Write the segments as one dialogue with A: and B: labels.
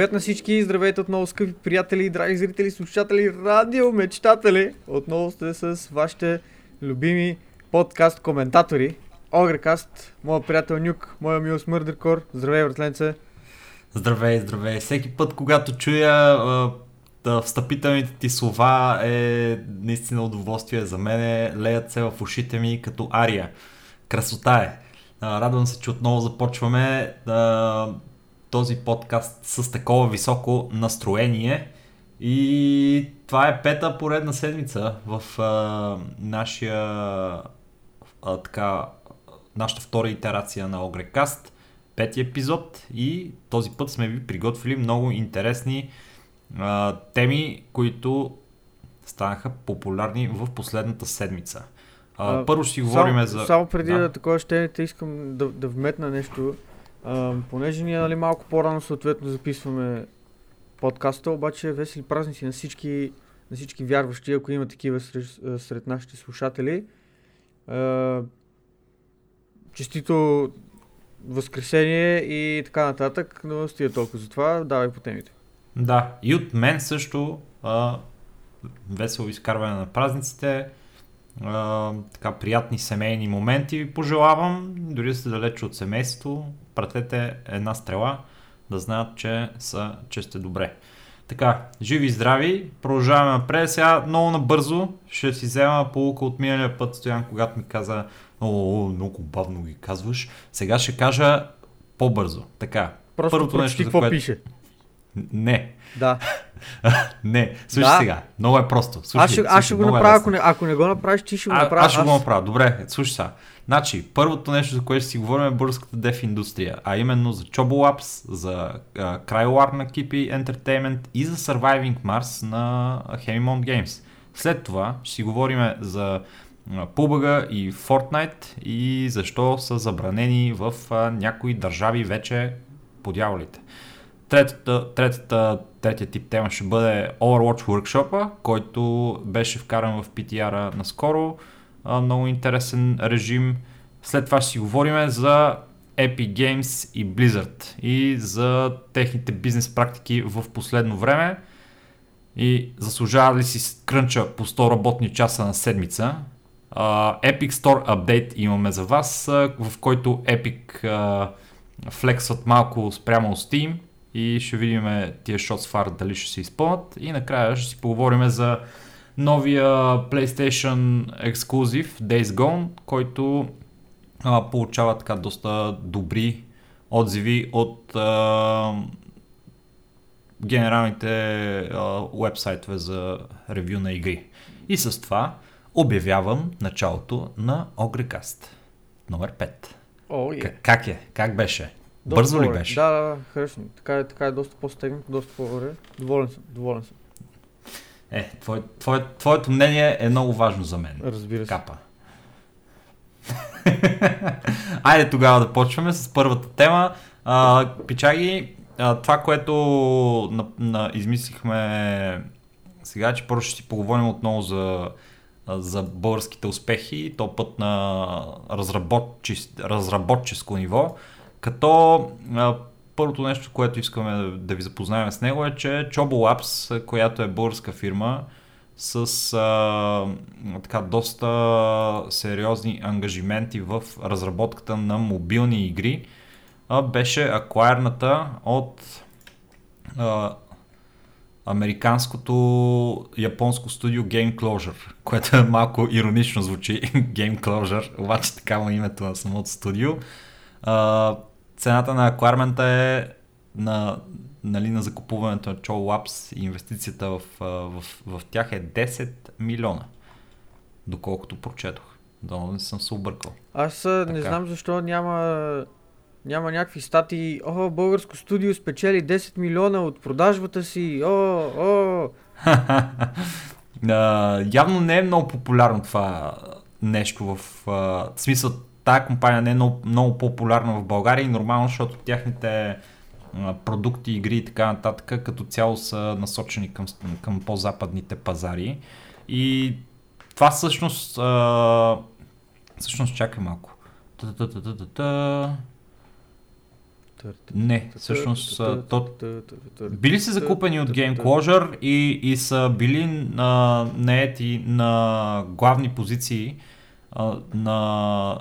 A: Привет на всички, здравейте отново, скъпи приятели, драги зрители, слушатели, радио, мечтатели! Отново сте с вашите любими подкаст коментатори. Огрекаст, моят приятел Нюк, моя мил Смърдъркор. Здравей, братленце!
B: Здравей, здравей! Всеки път, когато чуя да, встъпителните ти слова е наистина удоволствие за мене. Леят се в ушите ми като ария. Красота е! Радвам се, че отново започваме. А, този подкаст с такова високо настроение. И това е пета поредна седмица в а, нашия а, така, нашата втора итерация на Огрекаст. Пети епизод и този път сме ви приготвили много интересни а, теми, които станаха популярни в последната седмица. А, първо ще си говорим за...
A: Само преди да, да такова ще искам да, да вметна нещо. Понеже ние нали, малко по-рано съответно записваме подкаста, обаче весели празници на всички, на всички вярващи, ако има такива сред, сред нашите слушатели. А, честито Възкресение и така нататък, но стига толкова за това, давай по темите.
B: Да, и от мен също а, весело изкарване на празниците, а, така приятни семейни моменти пожелавам, дори да сте далече от семейството, пратете една стрела, да знаят, че, са, че сте добре. Така, живи и здрави, продължаваме напред. Сега много набързо ще си взема полука от миналия път, Стоян, когато ми каза, о, много бавно ги казваш. Сега ще кажа по-бързо. Така,
A: Просто първото нещо, какво което... пише.
B: Не.
A: Да.
B: не, слушай да. сега. Много е просто. Слушай,
A: аз ще, аз ще го е направя, ако не, ако не го направиш, ти ще го направиш.
B: Аз ще го направя. Добре, слушай сега. Значи, първото нещо, за което ще си говорим е българската деф индустрия, а именно за Chobo Labs, за uh, Cryolар на Kipi Entertainment и за Surviving Mars на Hemimont Games. След това ще си говорим за PUBG и Fortnite и защо са забранени в uh, някои държави вече по дяволите. Третата, третата, третия тип тема ще бъде Overwatch Workshop, който беше вкаран в PTR наскоро. Много интересен режим. След това ще си говорим за Epic Games и Blizzard и за техните бизнес практики в последно време и заслужава ли си крънча по 100 работни часа на седмица. Uh, Epic Store Update имаме за вас, в който Epic uh, флексват малко спрямо Steam и ще видим тия Shots Far дали ще се изпълнят и накрая ще си поговорим за новия PlayStation ексклюзив Days Gone, който а, получава така доста добри отзиви от а, генералните вебсайтове за ревю на игри. И с това обявявам началото на Огрекаст номер 5.
A: Oh, yeah.
B: как е? Как беше? Доста Бързо ли беше?
A: Да, да, да, харесвам. Така е, така е доста по-стегнато, доста по-добре. Доволен съм, доволен съм.
B: Е, твое, твое, твоето мнение е много важно за мен.
A: Разбира се.
B: Капа. Айде тогава да почваме с първата тема. А, пичаги, а, това, което на, на, измислихме сега, че първо ще си поговорим отново за, за българските успехи, то път на разработческо ниво. Като а, първото нещо, което искаме да, да ви запознаем с него е, че Chobo Labs, която е българска фирма, с а, така доста сериозни ангажименти в разработката на мобилни игри, а, беше аквайрната от а, американското японско студио Game Closure, което е малко иронично звучи, Game Closure, обаче такава е името на самото студио. А, цената на аквармента е на, нали, на закупуването на Chow Labs и инвестицията в, в, в тях е 10 милиона. Доколкото прочетох. Да, не съм се объркал.
A: Аз така. не знам защо няма няма някакви статии. О, българско студио спечели 10 милиона от продажбата си. О, о.
B: uh, явно не е много популярно това нещо в uh, смисъл тая компания не е много, много популярна в България и нормално, защото тяхните продукти, игри и така нататък като цяло са насочени към, към по-западните пазари. И това всъщност, а, всъщност чакай малко. Не, всъщност то... били са закупени от Game Closure и, и са били а, наети на главни позиции на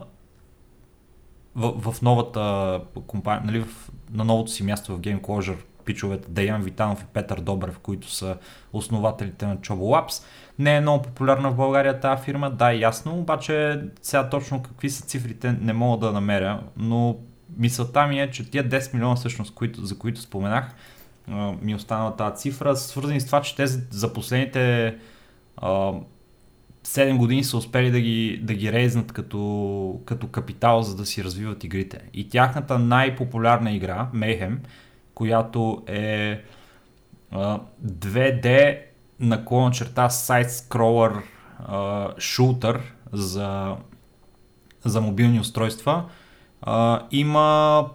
B: в, в новата компания, нали, в, на новото си място в Game Closure пичовете Деян Витанов и Петър Добрев, които са основателите на Chobo Labs. Не е много популярна в България тази фирма, да, ясно, обаче сега точно какви са цифрите не мога да намеря, но мисълта ми е, че тия 10 милиона всъщност, които, за които споменах, ми останала тази цифра, свързани с това, че те за последните 7 години са успели да ги, да ги рейзнат като, като капитал, за да си развиват игрите. И тяхната най-популярна игра, Mayhem, която е 2D наклона черта сайт-скролър шутър за, за мобилни устройства, а, има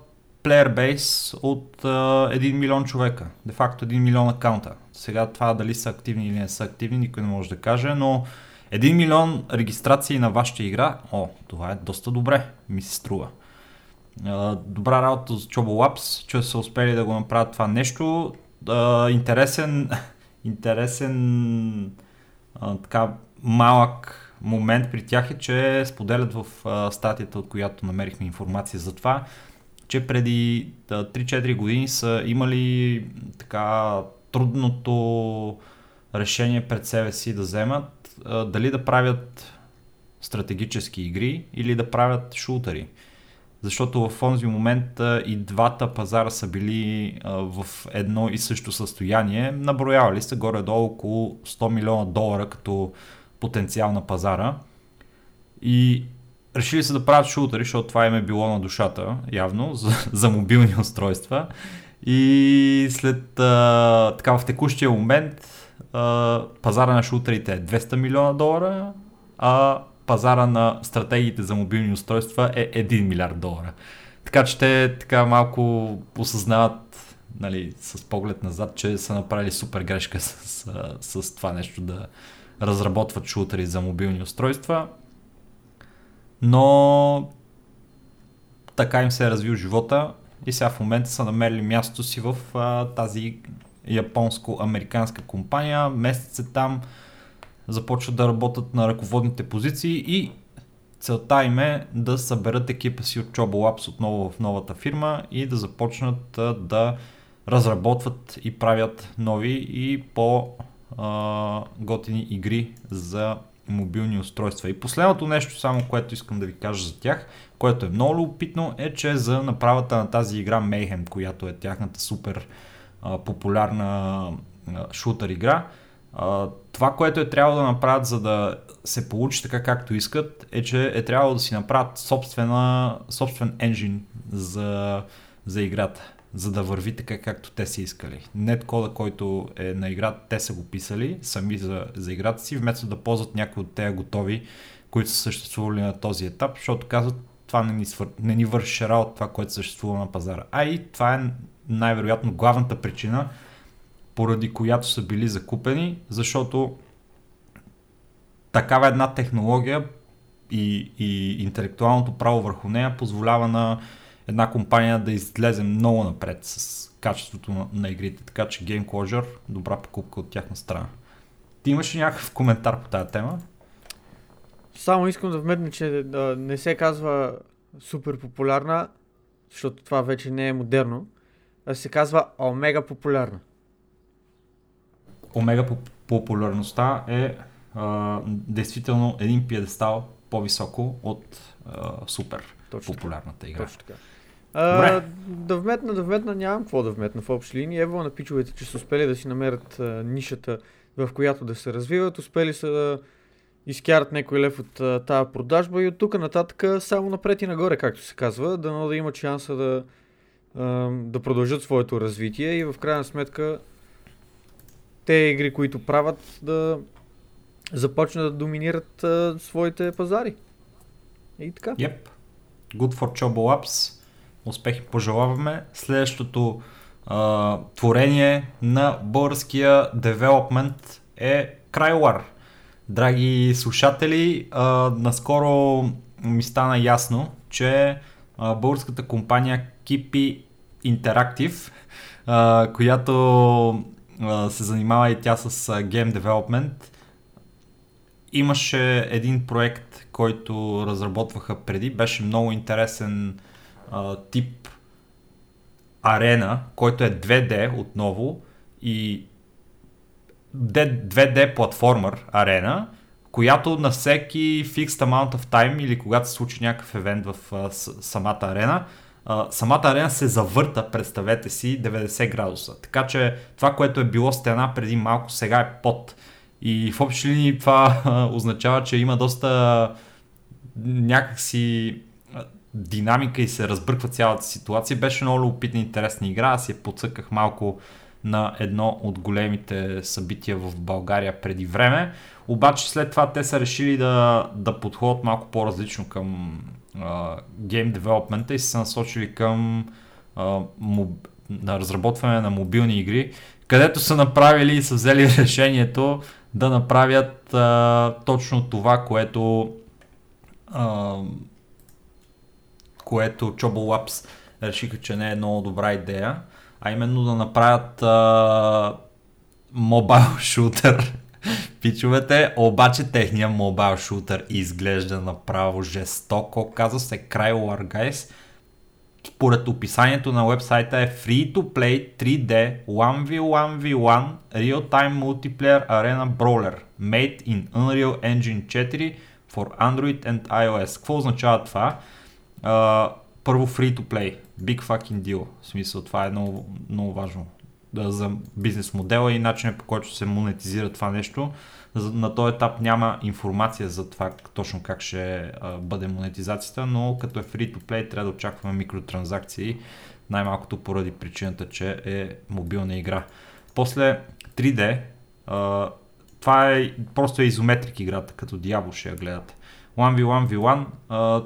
B: player base от а, 1 милион човека. Де факто 1 милион акаунта. Сега това дали са активни или не са активни, никой не може да каже, но 1 милион регистрации на вашата игра, о, това е доста добре, ми се струва. Добра работа за Chobo Labs, че са успели да го направят това нещо. Интересен, интересен така малък момент при тях е, че споделят в статията, от която намерихме информация за това, че преди 3-4 години са имали така трудното решение пред себе си да вземат а, дали да правят стратегически игри или да правят шутери. Защото в този момент а, и двата пазара са били а, в едно и също състояние. Наброявали са горе-долу около 100 милиона долара като потенциал на пазара. И решили се да правят шутери, защото това им е било на душата, явно, за, за мобилни устройства. И след а, така в текущия момент пазара на шутерите е 200 милиона долара, а пазара на стратегиите за мобилни устройства е 1 милиард долара. Така че те така малко осъзнават нали, с поглед назад, че са направили супер грешка с, с, с това нещо да, разработват шутери за мобилни устройства, но така им се е развил живота и сега в момента са намерили мястото си в а, тази японско-американска компания. Месец там започват да работят на ръководните позиции и целта им е да съберат екипа си от Chobo Labs отново в новата фирма и да започнат да разработват и правят нови и по а, готини игри за мобилни устройства. И последното нещо, само което искам да ви кажа за тях, което е много любопитно, е, че за направата на тази игра Mayhem, която е тяхната супер а, популярна а, шутър игра, а, това, което е трябвало да направят, за да се получи така както искат, е, че е трябвало да си направят собствена, собствен енжин за, за играта за да върви така както те са искали. Нет кода, който е на играта, те са го писали сами за, за играта си, вместо да ползват някои от тези готови, които са съществували на този етап, защото казват това не ни, свър... не ни върши работа това, което съществува на пазара. А и това е най-вероятно главната причина, поради която са били закупени, защото такава една технология и, и интелектуалното право върху нея позволява на една компания да излезе много напред с качеството на, на игрите. Така че Game Closure, добра покупка от тяхна страна. Ти имаш ли някакъв коментар по тази тема?
A: Само искам да вметна, че да, не се казва супер популярна, защото това вече не е модерно, се казва омега популярна.
B: Омега популярността е а, действително един пиедестал по-високо от а, супер Точно популярната игра.
A: Точно така. А, да вметна, да вметна, нямам какво да вметна в общи линии. Ево на пичовете, че са успели да си намерят а, нишата, в която да се развиват. Успели са да изкарат някой лев от а, тази продажба и от тук нататък само напред и нагоре, както се казва, да да имат шанса да, да продължат своето развитие и в крайна сметка те игри, които правят, да започнат да доминират а, своите пазари. И така.
B: Yep. Good for Chobo Labs. Успехи пожелаваме. Следващото а, творение на българския девелопмент е Крайлар. Драги слушатели, а, наскоро ми стана ясно, че българската компания Кипи Interactive, която се занимава и тя с Game Development. Имаше един проект, който разработваха преди, беше много интересен а, тип арена, който е 2D отново и 2D платформер арена, която на всеки fixed amount of time или когато се случи някакъв евент в а, с, самата арена, самата арена се завърта, представете си, 90 градуса. Така че това, което е било стена преди малко, сега е под. И в общи линии това означава, че има доста някакси динамика и се разбърква цялата ситуация. Беше много любопитна и интересна игра. Аз я подсъках малко на едно от големите събития в България преди време. Обаче след това те са решили да, да подходят малко по-различно към гейм девелопмента и са насочили към а, моб... на разработване на мобилни игри, където са направили и са взели решението да направят а, точно това, което а, което Chobo Labs решиха, че не е много добра идея, а именно да направят а, мобайл шутър пичовете, обаче техния мобайл шутър изглежда направо жестоко. Казва се Crywar Guys. Според описанието на вебсайта е Free to Play 3D 1v1v1 Real-Time Multiplayer Arena Brawler Made in Unreal Engine 4 for Android and iOS. Какво означава това? Uh, първо Free to Play. Big fucking deal. В смисъл, това е много, много важно за бизнес модела и начинът по който се монетизира това нещо. На този етап няма информация за това точно как ще бъде монетизацията, но като е free to play трябва да очакваме микротранзакции, най-малкото поради причината, че е мобилна игра. После 3D, а, това е просто е изометрик играта, като дявол ще я гледате. 1v1v1, а,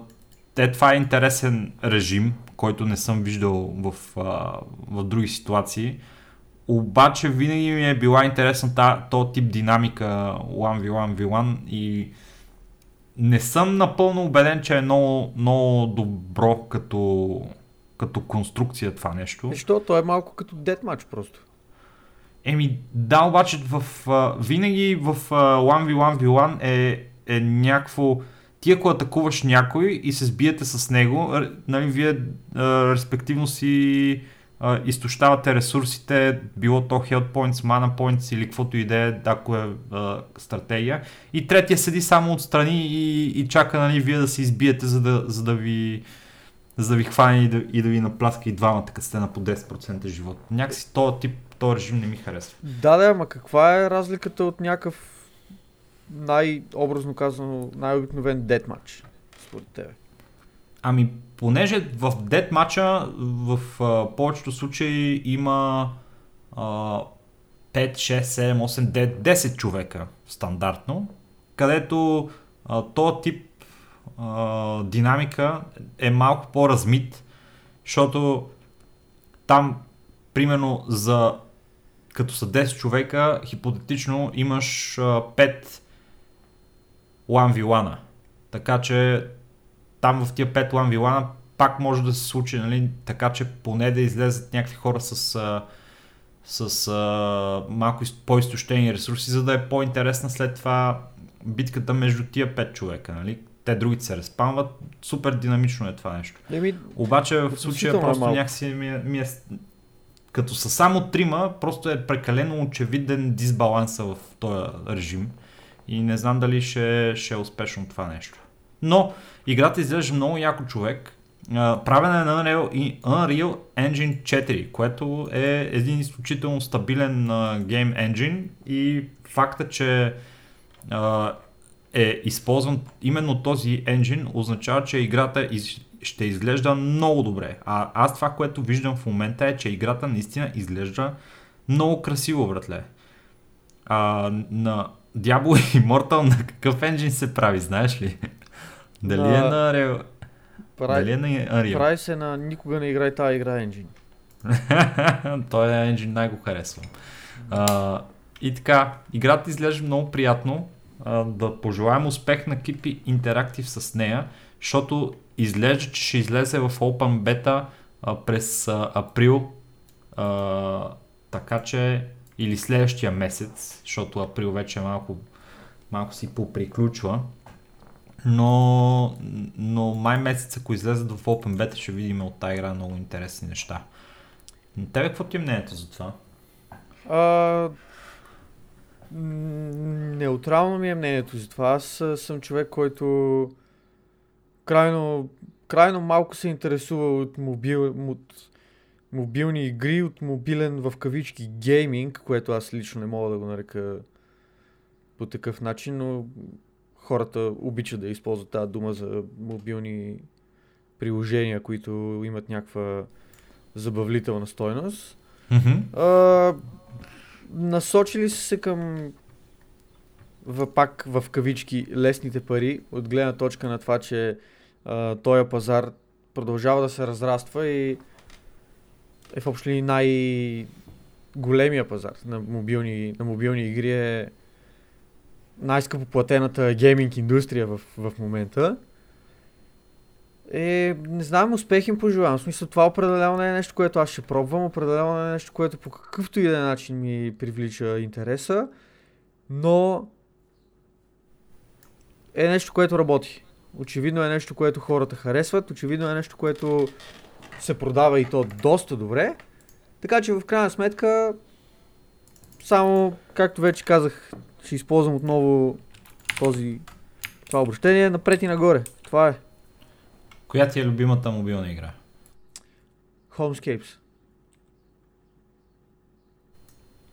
B: е, това е интересен режим, който не съм виждал в, в други ситуации. Обаче винаги ми е била интересна този тип динамика 1v1v1 и не съм напълно убеден, че е много, много добро като, като конструкция това нещо.
A: Защото е малко като Deathmatch просто.
B: Еми да, обаче в, uh, винаги в uh, 1v1v1 е, е някакво... Ти ако атакуваш някой и се сбиете с него, нали, вие uh, респективно си а, изтощавате ресурсите, било то health points, mana points или каквото и да е, ако е а, стратегия. И третия седи само отстрани и, и чака нали, вие да се избиете, за да, за да ви за да ви хване и да, и да ви напласка и двамата, като сте на по 10% живот. Някакси този тип, този режим не ми харесва.
A: Да, да, ама каква е разликата от някакъв най-образно казано, най-обикновен детмач, според тебе?
B: Ами, понеже в дет матча в а, повечето случаи има а, 5, 6, 7, 8, 9, 10 човека стандартно, където а, този тип а, динамика е малко по-размит, защото там, примерно, за като са 10 човека, хипотетично имаш а, 5 1v1. Така че там в тия 5 1 вилана пак може да се случи, нали, така че поне да излезат някакви хора с, а, с а, малко по-изтощени ресурси, за да е по-интересна след това битката между тия 5 човека. Нали? Те другите се разпамват. Супер динамично е това нещо.
A: Еми,
B: Обаче в случая просто малко. някакси ми е, ми е като са само трима, просто е прекалено очевиден дисбаланса в този режим. И не знам дали ще, ще е успешно това нещо. Но играта изглежда много яко човек. правена е на Unreal, Engine 4, което е един изключително стабилен гейм engine и факта, че е използван именно този engine означава, че играта ще изглежда много добре. А аз това, което виждам в момента е, че играта наистина изглежда много красиво, братле. А, на Diablo Immortal на какъв енджин се прави, знаеш ли? Дали на... е на Unreal? Прави... Дали е на Unreal?
A: Прави се на никога не играй тази игра Engine.
B: Той е Engine най-го харесвам. А, и така, играта изглежда много приятно. А, да пожелаем успех на Кипи Interactive с нея, защото изглежда, че ще излезе в Open Beta а, през а, април. А, така че или следващия месец, защото април вече малко, малко си поприключва. Но, но май месец, ако излезат в Open Beta, ще видим от тази игра много интересни неща. Тебе какво ти е мнението за това?
A: А, неутрално ми е мнението за това. Аз съм човек, който крайно, крайно малко се интересува от, мобил, от мобилни игри, от мобилен в кавички гейминг, което аз лично не мога да го нарека по такъв начин, но хората обичат да използват тази дума за мобилни приложения, които имат някаква забавлителна стойност.
B: Mm-hmm.
A: А, насочили са се към в, пак в кавички лесните пари, от гледна точка на това, че а, този пазар продължава да се разраства и е в общи най-големия пазар на мобилни, на мобилни игри е най-скъпо платената гейминг индустрия в, в момента. Е, не знам, успех им пожелавам. В смисъл, това определено не е нещо, което аз ще пробвам, определено не е нещо, което по какъвто и да е начин ми привлича интереса, но е нещо, което работи. Очевидно е нещо, което хората харесват, очевидно е нещо, което се продава и то доста добре. Така че в крайна сметка, само, както вече казах, ще използвам отново този, това обращение, напред и нагоре. Това е.
B: Коя ти е любимата мобилна игра?
A: Homescapes.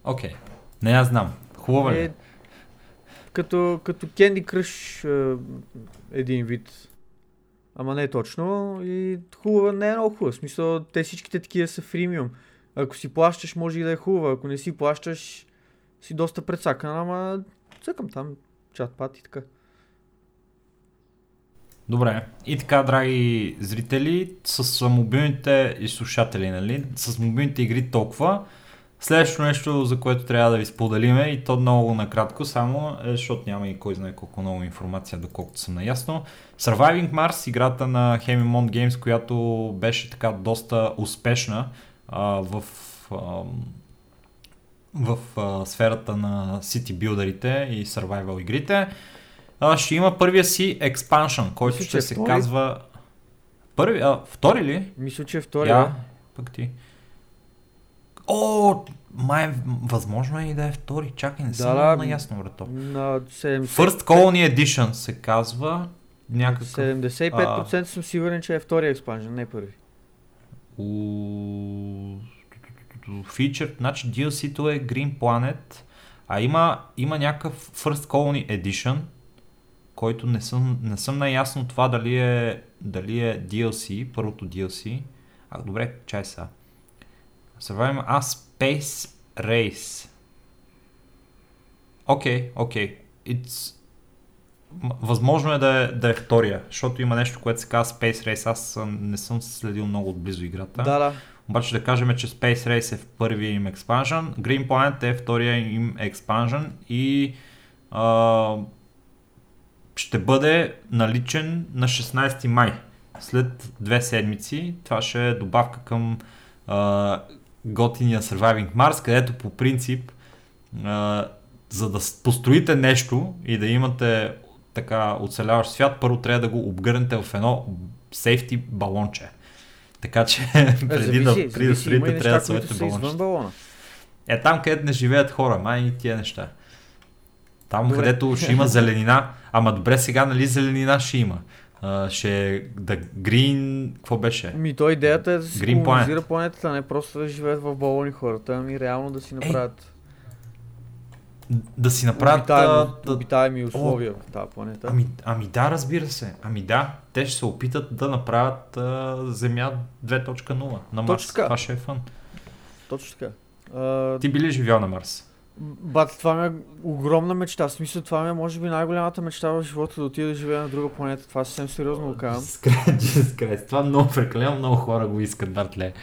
B: Окей. Okay. Не, аз знам. Хубава ли? Е,
A: като, като Candy Crush е, един вид. Ама не точно. И хубава не е много хубава. В смисъл, те всичките такива са фримиум. Ако си плащаш, може и да е хубава. Ако не си плащаш, си доста предсакана, ама цъкам там чат пат и така.
B: Добре. И така, драги зрители, с мобилните и слушатели, нали? С мобилните игри толкова. Следващото нещо, за което трябва да ви споделиме, и то много накратко само, е, защото няма и кой знае колко много информация, доколкото съм наясно. Surviving Mars, играта на Hemimont Games, която беше така доста успешна а, в, а, в а, сферата на City билдерите и survival игрите а, ще има първия си експаншън, който Мисля, ще е се втори? казва... Първи, а, втори ли?
A: Мисля, че е втори.
B: Я, пък ти. О, май, възможно е и да е втори. Чакай, не да, съм да, наясно, брато.
A: На 70...
B: First Colony Edition се казва.
A: Някакъв... 75% а... съм сигурен, че е втори експанжен, не първи.
B: У... Featured, значи DLC-то е Green Planet, а има, има някакъв First Colony Edition, който не съм, не съм наясно това дали е, дали е DLC, първото DLC. А, добре, чай сега. Surviving А, Space Race. Окей, okay, окей. Okay. Възможно е да е, да е втория, защото има нещо, което се казва Space Race. Аз не съм следил много отблизо играта.
A: Да, да.
B: Обаче да кажем, че Space Race е в първия им експанжен, Green Planet е втория им експанжен и а, ще бъде наличен на 16 май. След две седмици. Това ще е добавка към а, готиния Surviving Mars, където по принцип а, за да построите нещо и да имате така оцеляващ свят, първо трябва да го обгърнете в едно сейфти балонче. Така че преди да, преди да строите, трябва да сложите балонче. Е там, където не живеят хора, май и тия неща. Там, добре. където ще има зеленина. Ама добре, сега нали зеленина ще има. Uh, ще да Green, какво беше?
A: Ми то идеята е да се колонизира планетата, не просто да живеят в балони хората, ами реално да си е. направят
B: е, да си направят обитаеми,
A: да, обитаеми условия О, в тази планета.
B: Ами, ами да, разбира се. Ами да, те ще се опитат да направят а, Земя 2.0 на Марс. Това ще е фън.
A: Точно така.
B: А... Ти би ли живял на Марс?
A: Бат, това ми е огромна мечта. В смисъл, това ми е може би най-голямата мечта в живота да отида да живея на друга планета. Това съвсем сериозно го казвам.
B: Скрет, това много прекалено много хора го искат, братле.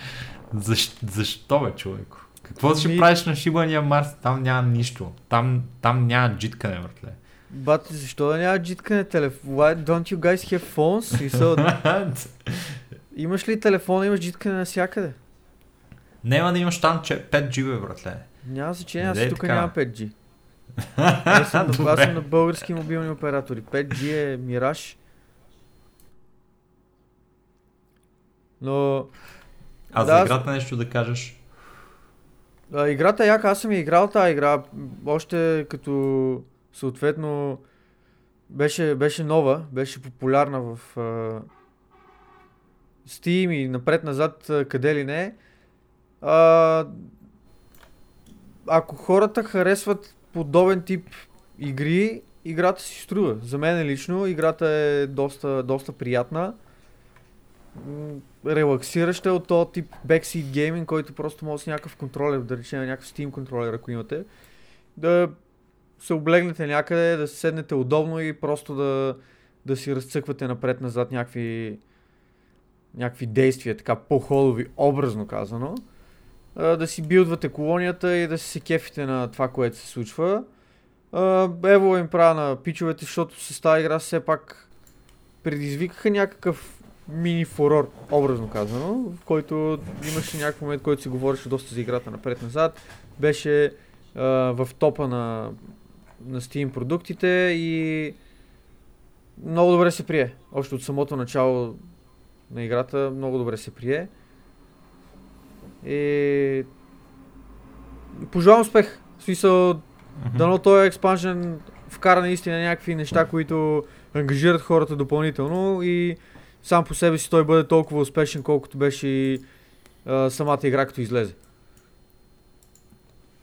B: Защ, защо бе, човеко? Какво ще Ми... правиш на шибания Марс? Там няма нищо. Там, там няма джиткане, братле.
A: Бат, защо да няма джиткане телефон? Why don't you guys have phones? Имаш ли телефона, имаш джиткане навсякъде?
B: Няма да имаш там 5G, бе, братле.
A: Няма значение, аз тук нямам 5G. Аз съм, аз съм на български мобилни оператори. 5G е мираж. Но
B: А
A: Да,
B: за играта нещо да кажеш.
A: А, играта е яка, аз съм я играл тази игра, още като съответно беше, беше нова, беше популярна в а, Steam и напред-назад къде ли не. А, ако хората харесват подобен тип игри, играта си струва. За мен лично играта е доста, доста приятна. Релаксираща от този тип backseat gaming, който просто може с някакъв контролер, да речем някакъв Steam контролер, ако имате, да се облегнете някъде, да седнете удобно и просто да, да си разцъквате напред-назад някакви, някакви действия, така по-ходови, образно казано. Да си билдвате колонията и да си се кефите на това, което се случва. Ево им правя на пичовете, защото с тази игра все пак предизвикаха някакъв мини фурор, образно казано, в който имаше някакъв момент, който се говореше доста за играта напред-назад. Беше а, в топа на, на Steam продуктите и много добре се прие. Още от самото начало на играта много добре се прие. И пожелавам успех. В смисъл,
B: Мгм.
A: Дано този експанжен вкара наистина някакви неща, които ангажират хората допълнително и сам по себе си той бъде толкова успешен, колкото беше и а, самата игра, като излезе.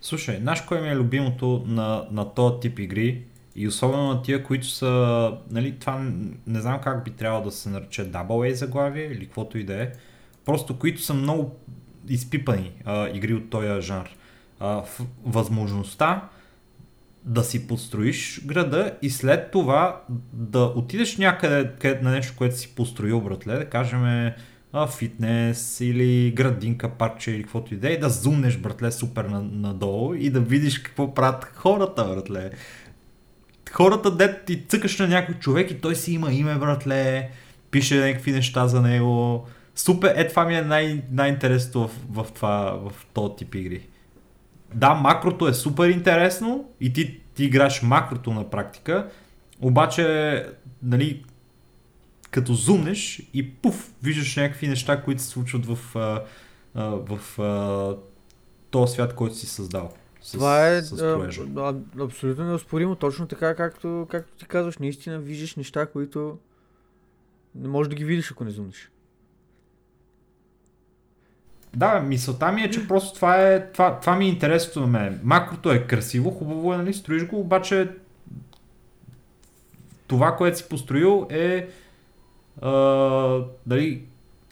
B: Слушай, знаеш кое ми е любимото на, на този тип игри и особено на тия, които са, нали, това не знам как би трябвало да се нарече AA заглавие или каквото и да е, просто които са много изпипани а, игри от този жанр. А, възможността да си построиш града и след това да отидеш някъде къде, на нещо, което си построил, братле, да кажем фитнес или градинка, паркче или каквото и да е, зумнеш, братле, супер на, надолу и да видиш какво правят хората, братле. Хората, дет ти цъкаш на някой човек и той си има име, братле, пише някакви неща за него. Супер, е това ми е най- най-интересното в, в, това, в този тип игри. Да, макрото е супер интересно и ти, ти играеш макрото на практика, обаче, нали, като зумнеш и пуф, виждаш някакви неща, които се случват в, а, а, в а, този свят, който си създал. С,
A: Това е
B: с
A: а, абсолютно неоспоримо, точно така, както, както ти казваш, наистина виждаш неща, които не можеш да ги видиш, ако не зумнеш.
B: Да, мисълта ми е, че просто това е, това, това ми е интересното на мен. Макрото е красиво, хубаво е, нали, строиш го, обаче това, което си построил е а, дали,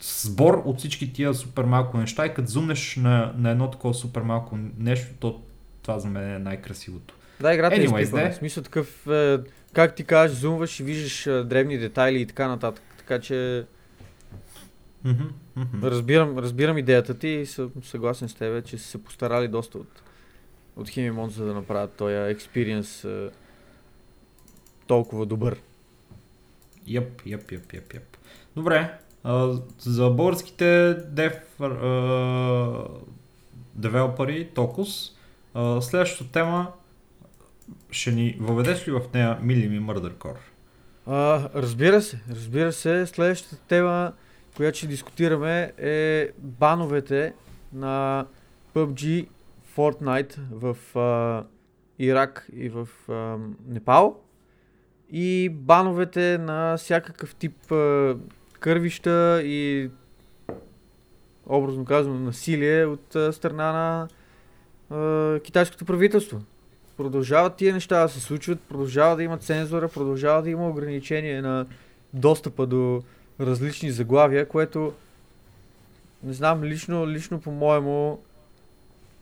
B: сбор от всички тия супер малко неща и като зумнеш на, на едно такова супер малко нещо, то това за мен е най-красивото.
A: Да, играта е
B: Anyways,
A: изпипана. В смисъл такъв, е, как ти кажеш, зумваш и виждаш е, древни детайли и така нататък. Така че
B: Мгм,
A: разбирам, разбирам идеята ти и съм съгласен с теб, че са се постарали доста от, от Химимон, за да направят този експириенс е, толкова добър.
B: Йъп, йъп, йъп, йъп, йъп. Добре, а, за българските дев, а, девелопери, Токус, а, следващата тема ще ни въведеш ли в нея Мили ми Murder Core?
A: А, разбира се, разбира се. Следващата тема, която ще дискутираме е бановете на PUBG Fortnite в а, Ирак и в а, Непал и бановете на всякакъв тип а, кървища и образно казано насилие от а, страна на а, китайското правителство. Продължават тия неща да се случват, продължава да има цензура, продължава да има ограничение на достъпа до различни заглавия, което не знам, лично, лично по-моему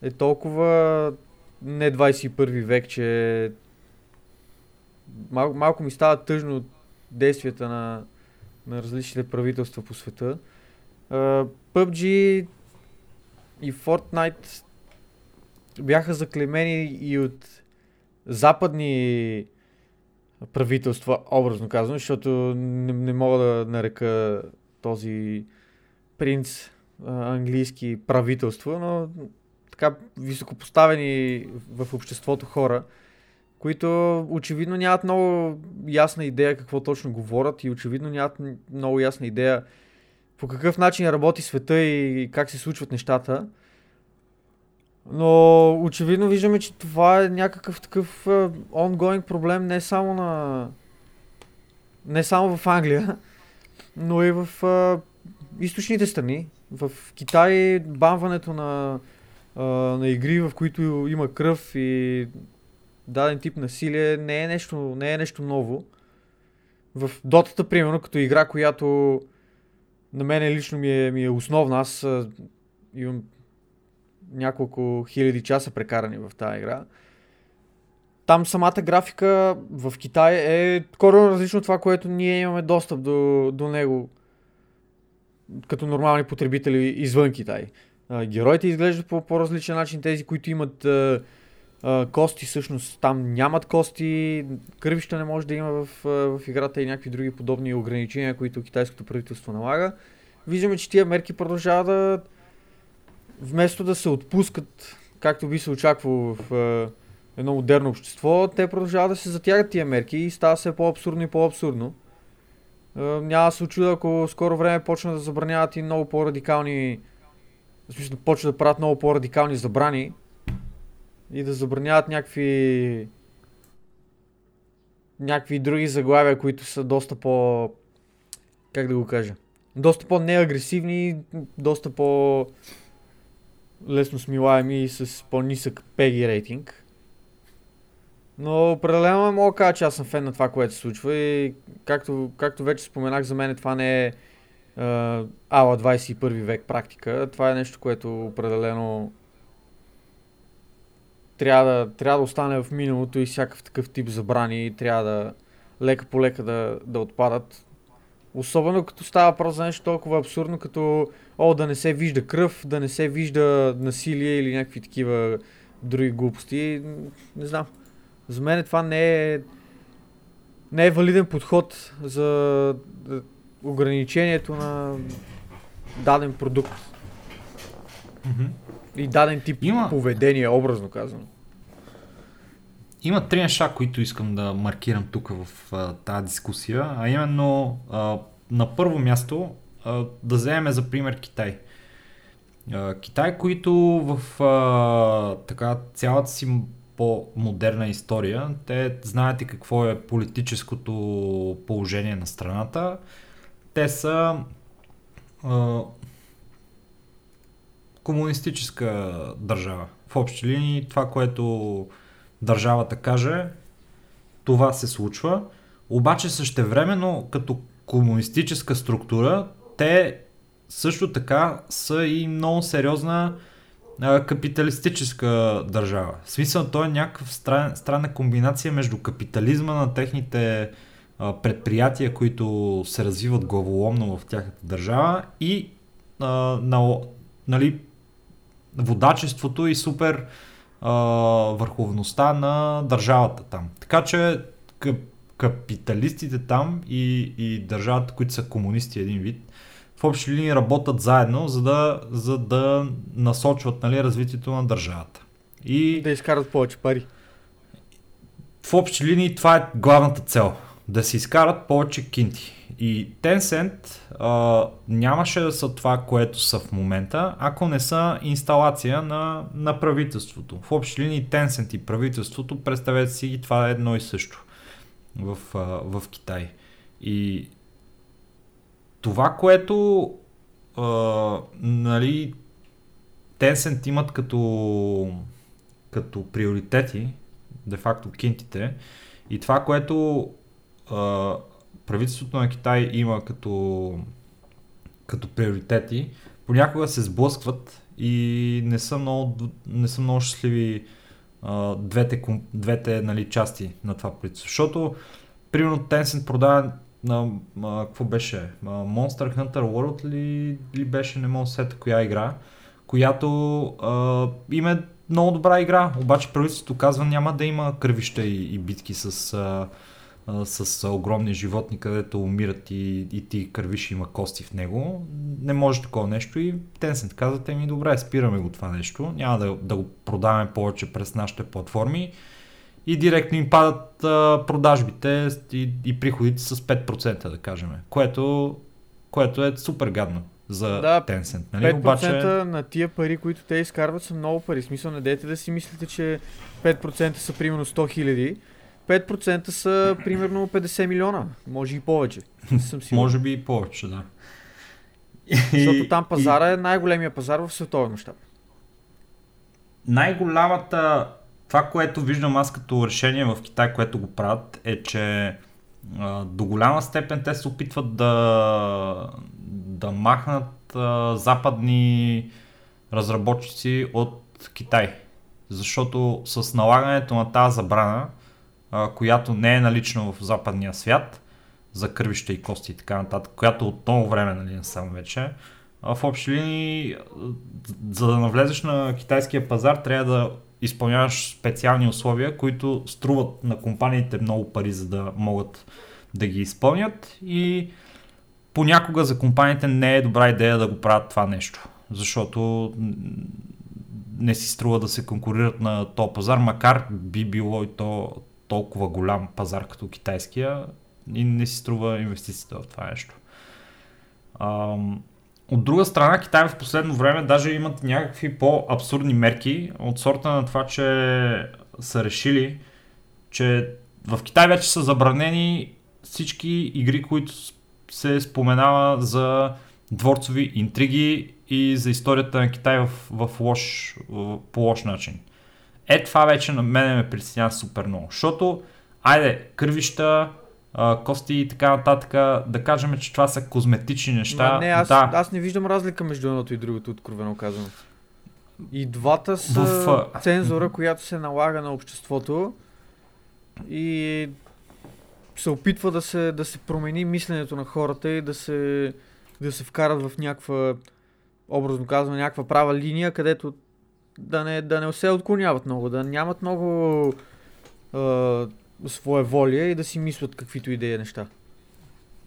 A: е толкова не 21 век, че мал, малко ми става тъжно от действията на, на различните правителства по света. Uh, PUBG и Fortnite бяха заклемени и от западни правителства, образно казано, защото не, не мога да нарека този принц а, английски правителство, но така високопоставени в обществото хора, които очевидно нямат много ясна идея какво точно говорят и очевидно нямат много ясна идея по какъв начин работи света и как се случват нещата. Но очевидно виждаме, че това е някакъв такъв ongoing проблем не само на... не само в Англия, но и в uh, източните страни. В Китай банването на, uh, на игри, в които има кръв и даден тип насилие не е нещо, не е нещо ново. В дотата, примерно, като игра, която на мен лично ми е, ми е основна. Аз а, имам няколко хиляди часа прекарани в тази игра. Там самата графика в Китай е коренно различно от това, което ние имаме достъп до, до него като нормални потребители извън Китай. А, героите изглеждат по по-различен начин. Тези, които имат а, а, кости, всъщност там нямат кости. Кървища не може да има в, в играта и някакви други подобни ограничения, които китайското правителство налага. Виждаме, че тия мерки продължават да вместо да се отпускат, както би се очаквало в е, едно модерно общество, те продължават да се затягат тия мерки и става все по-абсурдно и по-абсурдно. Е, няма се очуда, ако скоро време почна да забраняват и много по-радикални, в смисъл, почва да правят много по-радикални забрани и да забраняват някакви някакви други заглавия, които са доста по... как да го кажа? Доста по-неагресивни, доста по лесно смилаеми и с по-нисък PEGI рейтинг. Но определено мога да кажа, че аз съм фен на това, което се случва и както, както вече споменах, за мен това не е ала 21 век практика. Това е нещо, което определено трябва да, трябва да остане в миналото и всякакъв такъв тип забрани трябва да лека по лека да, да отпадат. Особено като става въпрос за нещо толкова абсурдно, като о, да не се вижда кръв, да не се вижда насилие или някакви такива други глупости. Не знам. За мен това не е, не е валиден подход за ограничението на даден продукт. Mm-hmm. И даден тип Има... поведение, образно казано.
B: Има три неща, които искам да маркирам тук в а, тази дискусия, а именно а, на първо място а, да вземем за пример Китай. А, Китай, които в а, така цялата си по-модерна история, те знаете какво е политическото положение на страната. Те са а, комунистическа държава. В общи линии това, което държавата каже, това се случва. Обаче същевременно, като комунистическа структура, те също така са и много сериозна а, капиталистическа държава. В смисъл, то е някаква стран, странна комбинация между капитализма на техните а, предприятия, които се развиват главоломно в тяхната държава и а, на, нали, водачеството и супер а, върховността на държавата там. Така че къп, капиталистите там и, и държавата, които са комунисти един вид, в общи линии работят заедно, за да, за да насочват нали, развитието на държавата.
A: И да изкарат повече пари.
B: В общи линии това е главната цел. Да се изкарат повече кинти. И Tencent а, нямаше да са това, което са в момента, ако не са инсталация на, на правителството. В общи линии Tencent и правителството, представете си, това е едно и също в, а, в Китай. И това, което а, нали, Tencent имат като, като приоритети, де-факто кинтите, и това, което правителството на Китай има като, като приоритети, понякога се сблъскват и не са много, не са много щастливи а, двете, двете нали, части на това правителство. Защото, примерно, Tencent продава на, а, какво беше? Monster Hunter World ли, ли беше, не мога да коя игра, която а, има е много добра игра, обаче правителството казва няма да има кръвища и, и битки с, а, а, с огромни животни, където умират и, и ти кървиш има кости в него. Не може такова нещо и Tencent казвате ми, добре, спираме го това нещо, няма да, да го продаваме повече през нашите платформи и директно им падат а, продажбите и, и приходите с 5%, да кажем, което, което е супер гадно за да, Tencent. Нали?
A: 5% Обаче... на тия пари, които те изкарват са много пари. В смисъл, не дайте да си мислите, че 5% са примерно 100 хиляди. 5% са примерно 50 милиона. Може и повече.
B: Съм сигурен. Може би и повече, да.
A: Защото там пазара е най-големия пазар в световен мащаб.
B: Най-голямата това, което виждам аз като решение в Китай, което го правят, е, че а, до голяма степен те се опитват да, да махнат а, западни разработчици от Китай. Защото с налагането на тази забрана, а, която не е налична в западния свят, за кървища и кости и така нататък, която от много време нали, сам вече, в общи линии, за да навлезеш на китайския пазар, трябва да изпълняваш специални условия, които струват на компаниите много пари, за да могат да ги изпълнят. И понякога за компаниите не е добра идея да го правят това нещо, защото не си струва да се конкурират на този пазар, макар би било и то толкова голям пазар като китайския и не си струва инвестицията в това нещо. От друга страна, Китай в последно време даже имат някакви по-абсурдни мерки от сорта на това, че са решили, че в Китай вече са забранени всички игри, които се споменава за дворцови интриги и за историята на Китай в, в лош, по лош начин. Е, това вече на мене ме притеснява супер много, защото, айде, кървища, кости и така нататък, да кажем, че това са козметични неща.
A: Ма не, аз,
B: да.
A: аз не виждам разлика между едното и другото, откровено казано. И двата са в... цензура, която се налага на обществото и се опитва да се, да се промени мисленето на хората и да се, да се вкарат в някаква, образно казвам, някаква права линия, където да не, да не се отклоняват много, да нямат много своеволие и да си мислят каквито идеи неща.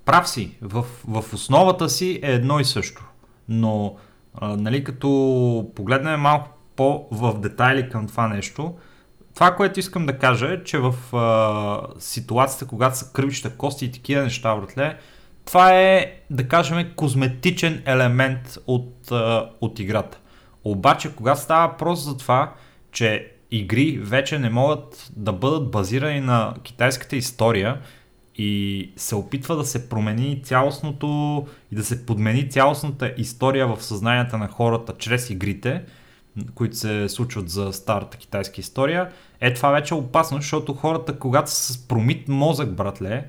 B: Прав си. В, в основата си е едно и също. Но, а, нали, като погледнем малко по в детайли към това нещо, това, което искам да кажа е, че в а, ситуацията, когато са кръвища, кости и такива неща, братле, това е, да кажем, козметичен елемент от, а, от играта. Обаче, когато става въпрос за това, че игри вече не могат да бъдат базирани на китайската история и се опитва да се промени цялостното и да се подмени цялостната история в съзнанията на хората чрез игрите, които се случват за старата китайска история, е това вече е опасно, защото хората, когато са с промит мозък, братле,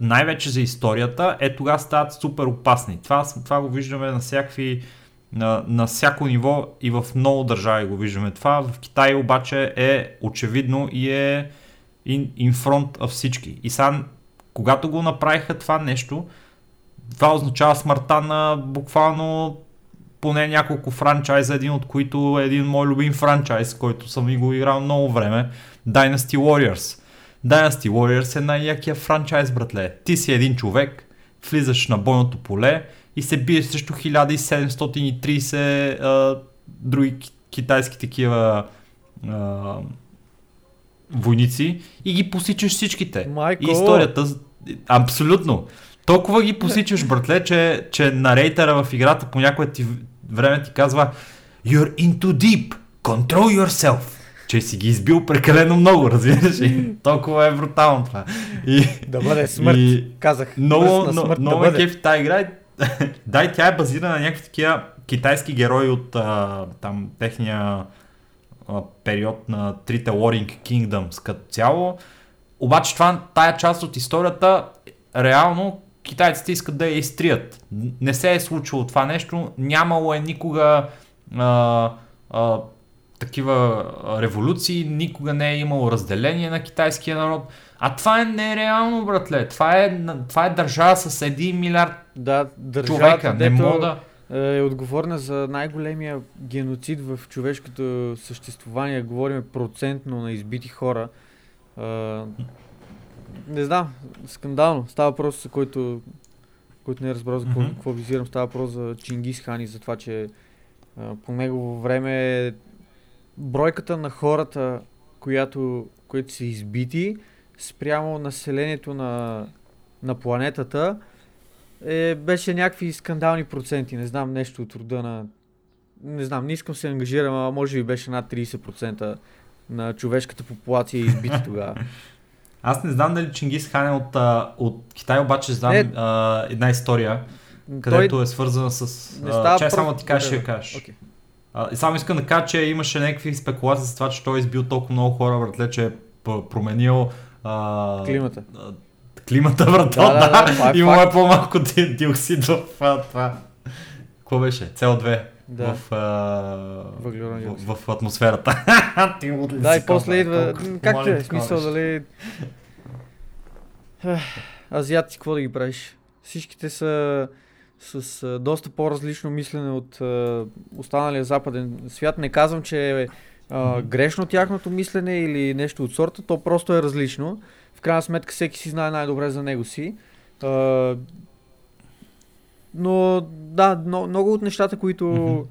B: най-вече за историята, е тогава стават супер опасни. Това, това го виждаме на всякакви на, на всяко ниво и в много държави го виждаме това. В Китай обаче е очевидно и е in, in front of всички. И сега, когато го направиха това нещо, това означава смъртта на буквално поне няколко франчайза, един от които е един мой любим франчайз, който съм и го играл много време, Dynasty Warriors. Dynasty Warriors е най-якия франчайз, братле. Ти си един човек, влизаш на бойното поле, и се бие срещу 1730 а, други китайски такива а, войници и ги посичаш всичките.
A: Майко!
B: И историята, абсолютно. Толкова ги посичаш, братле, че, че нарейтера в играта по някое ти време ти казва You're into deep, control yourself че си ги избил прекалено много, разбираш ли? Толкова е брутално това.
A: И, да бъде смърт, и, казах.
B: Много, много да е кеф тази игра да, и тя е базирана на някакви такива китайски герои от а, там техния а, период на трите Warring Kingdoms като цяло. Обаче това, тая част от историята, реално китайците искат да я изтрият. Не се е случило това нещо, нямало е никога а, а, такива революции, никога не е имало разделение на китайския народ. А това е нереално, братле. Това е, това е държава с 1 милиард
A: да,
B: човека. Не мога да...
A: е отговорна за най-големия геноцид в човешкото съществуване. Говорим процентно на избити хора. не знам, скандално. Става въпрос, за който, който не е разбрал за какво,
B: Мгм.
A: какво визирам, става въпрос за Чингис Хан и за това, че по негово време бройката на хората, която, които са избити спрямо населението на, на планетата, е, беше някакви скандални проценти. Не знам нещо от рода на... Не знам, не искам се ангажирам, а може би беше над 30% на човешката популация избити тогава.
B: Аз не знам дали Чингис Хан е от, а, от Китай, обаче знам
A: Е,
B: а, една история, където е свързана с...
A: Не
B: А,
A: става
B: чай само ти кажеш, ще я кажеш. А, и само искам да кажа, че имаше някакви спекулации за това, че той е избил толкова много хора, братле, че е променил а,
A: Климата.
B: а, климата, брато,
A: Да,
B: да,
A: да, да, е
B: Има
A: факт.
B: по-малко ди- диоксид в а, това. Какво беше? CO2
A: Да.
B: в, а, в, в, атмосферата.
A: Да, и после идва... Е,
B: такова
A: смисъл,
B: нещо.
A: дали... Ех, Азиатци, какво да ги правиш? Всичките са с доста по-различно мислене от останалия западен свят. Не казвам, че е а, грешно тяхното мислене или нещо от сорта, то просто е различно. В крайна сметка всеки си знае най-добре за него си. А, но да, но, много от нещата, които,
B: Мгм.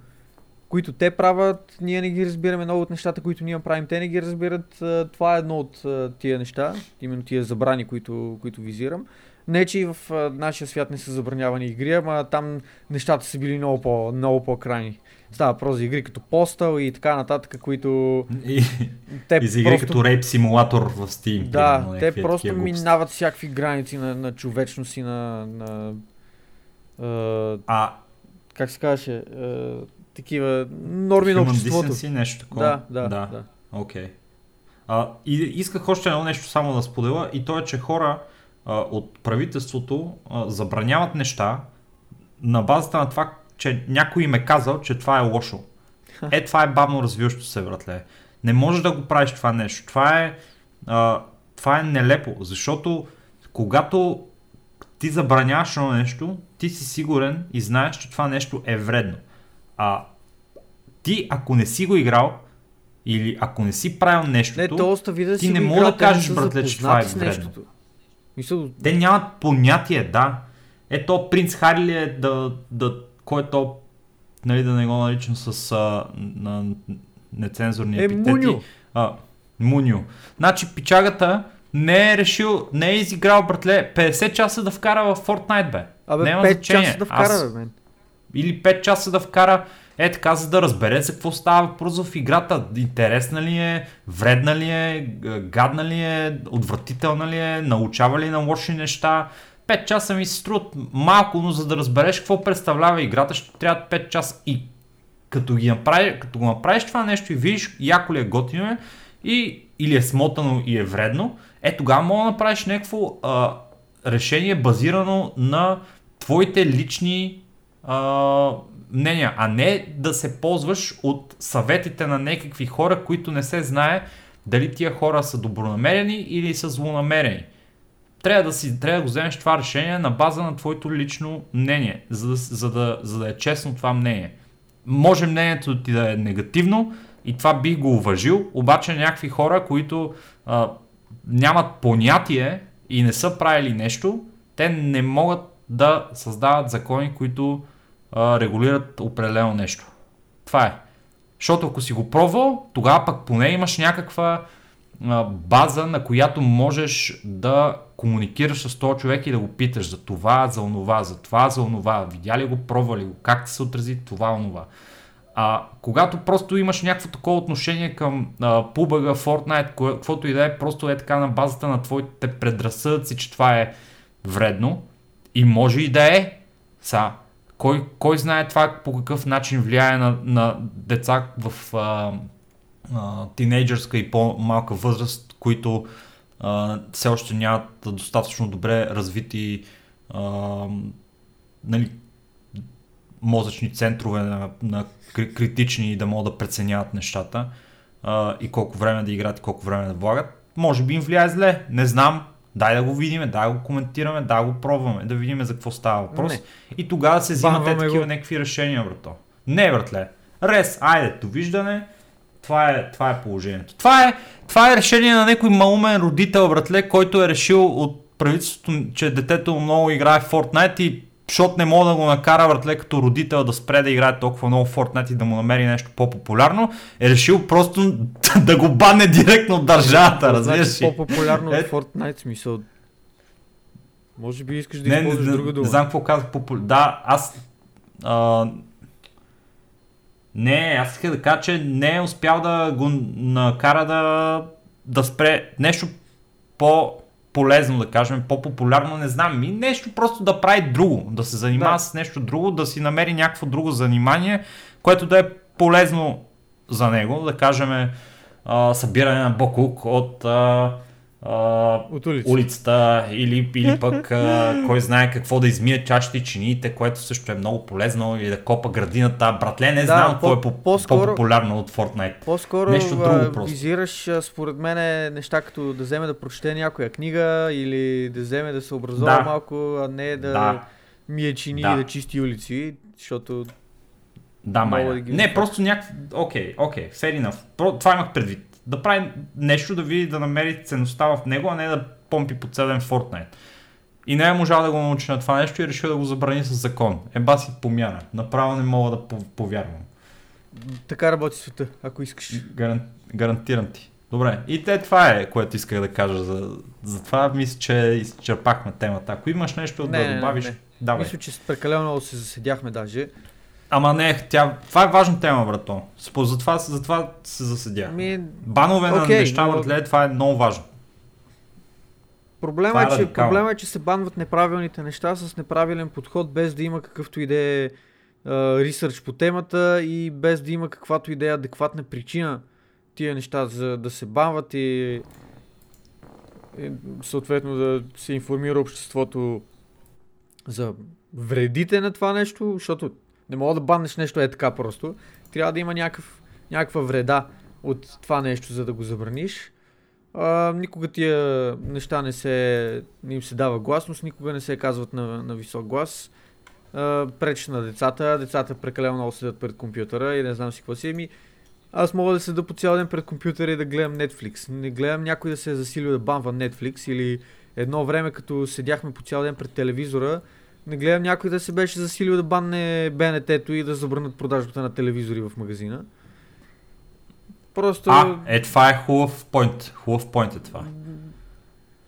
A: които те правят, ние не ги разбираме. Много от нещата, които ние правим, те не ги разбират. Това е едно от тия неща, именно тия забрани, които, които визирам. Не, че и в нашия свят не са забранявани игри, ама там нещата са били много, по, много по-крайни. Става въпрос за игри като Postal и така нататък, които
B: И,
A: те
B: и за игри
A: просто...
B: като Rape Simulator в Steam.
A: Да,
B: примерно,
A: те просто минават всякакви граници на, на човечност и на, на а,
B: А,
A: как се казваше, а, такива норми на обществото.
B: Decency, нещо такова.
A: Да, да, да. да.
B: Окей. А, и исках още едно нещо само да споделя и то е, че хора а, от правителството а, забраняват неща на базата на това, че някой им е казал, че това е лошо. Е, това е бавно развиващо се, братле. Не можеш да го правиш това нещо. Това е, а, това е нелепо, защото когато ти забраняваш едно нещо, ти си сигурен и знаеш, че това нещо е вредно. А ти, ако не си го играл, или ако не си правил
A: Не, то остави да
B: ти не мога да
A: не
B: кажеш, братле, че това е вредно.
A: Мисъл,
B: те нямат понятие, да. Ето, принц Хари ли е да, да кой е нали, да не го наричам с а, на, нецензурни
A: е
B: епитети.
A: Муню.
B: А, Муню. Значи пичагата не е решил, не е изиграл, братле, 50 часа да вкара в Fortnite, бе.
A: Абе,
B: Няма
A: 5
B: значение.
A: часа да вкара,
B: Аз-
A: бе, мен.
B: Или 5 часа да вкара, е така, за да разбере за какво става въпрос в играта. Интересна ли е, вредна ли е, гадна ли е, отвратителна ли е, научава ли на лоши неща. 5 часа ми се струват малко, но за да разбереш какво представлява играта, ще трябва 5 часа. И като, ги направи, като го направиш това нещо и видиш яко ли е готино е, и, или е смотано и е вредно, е тогава мога да направиш някакво а, решение базирано на твоите лични а, мнения, а не да се ползваш от съветите на някакви хора, които не се знае дали тия хора са добронамерени или са злонамерени. Трябва да, си, трябва да го вземеш това решение на база на твоето лично мнение, за да, за да, за да е честно това мнение. Може мнението ти да е негативно и това бих го уважил, обаче някакви хора, които а, нямат понятие и не са правили нещо, те не могат да създават закони, които а, регулират определено нещо. Това е. Защото ако си го пробвал, тогава пък поне имаш някаква а, база, на която можеш да комуникираш с този човек и да го питаш за това, за онова, за това, за онова, видя ли го, пробва ли го, как ти се отрази това, онова. А когато просто имаш някакво такова отношение към а, PUBG, Fortnite, каквото и да е, просто е така на базата на твоите предразсъдъци, че това е вредно и може и да е. Са, кой, кой знае това по какъв начин влияе на, на деца в а, а, тинейджърска и по-малка възраст, които а, все още нямат достатъчно добре развити а, нали, мозъчни центрове на, на кри- критични и да могат да преценяват нещата а, и колко време да играят и колко време да влагат. Може би им влияе зле, не знам. Дай да го видим, дай да го коментираме, дай да го пробваме, да видим за какво става въпрос.
A: Не.
B: И тогава се взимат
A: Банваме
B: такива
A: го.
B: някакви решения, брато. Не, братле. Рес, айде, довиждане. Това е, това е положението. Това е, това е решение на някой малумен родител, братле, който е решил от правителството, че детето много играе в Fortnite и защото не мога да го накара, братле, като родител да спре да играе толкова много Fortnite и да му намери нещо по-популярно, е решил просто да го бане директно от държавата, разбираш
A: Значи по-популярно
B: Е.
A: от Fortnite смисъл. Може би искаш да
B: не, не,
A: използваш
B: не,
A: друга
B: не
A: дума.
B: знам какво казах. Попу... Да, аз... А... Не, аз исках да кажа, че не е успял да го накара да, да спре нещо по-полезно, да кажем, по-популярно, не знам, и нещо просто да прави друго, да се занимава
A: Да.
B: с нещо друго, да си намери някакво друго занимание, което да е полезно за него, да кажем, а, събиране на бокук от а, а,
A: От улица.
B: улицата или, или пък а, кой знае какво да измие чашите и чиниите, което също е много полезно или да копа градината. Братле, не
A: Да,
B: знам какво е по- по-популярно от Fortnite.
A: По-скоро
B: Нещо друго просто.
A: визираш според мен неща като да вземе да прочете някоя книга или да вземе да се образува
B: Да.
A: малко, а не да,
B: Да.
A: мие чини
B: Да.
A: и да чисти улици, защото
B: Да, май.
A: да ги
B: Не, просто някакво... Окей, окей, fair enough. Про- Това имах предвид. Да прави нещо, да види, да намери ценността в него, а не да помпи по в Fortnite. И не е можал да го научи на това нещо и решил да го забрани с закон. Еба си помяна. Направо не мога да пов- повярвам.
A: така работи света, ако искаш.
B: Гаран... Гарантирам ти. Добре, и те това е, което исках да кажа. За, за това мисля, че изчерпахме темата. Ако имаш нещо
A: Не,
B: да
A: не, не,
B: добавиш,
A: не.
B: давай.
A: Мисля, че прекалено много се заседяхме даже.
B: Ама не, тя... това е важна тема, брато. Затова, затова се заседях.
A: Ми,
B: Банове на
A: Окей,
B: неща,
A: но-
B: братле, това е много важно.
A: Проблема
B: е
A: е, че, проблема е, че се банват неправилните неща с неправилен подход, без да има какъвто и да е ресърч по темата и без да има каквато и да е адекватна причина тия неща за да се банват и, и съответно да се информира обществото за вредите на това нещо, защото не мога да баннеш нещо е така просто. Трябва да има някакъв, някаква вреда от това нещо, за да го забраниш. А, никога тия неща не, се, не им се дава гласност, никога не се казват на, на висок глас. А, на децата, децата прекалено много седят пред компютъра и не знам си какво си. Ами, аз мога да седа по цял ден пред компютъра и да гледам Netflix. Не гледам някой да се е засилил да банва Netflix или едно време, като седяхме по цял ден пред телевизора, не гледам някой да се беше засилил да банне БНТ-то и да забранят продажбата на телевизори в магазина. Просто...
B: А, е, това е хубав пойнт. Хубав пойнт е това.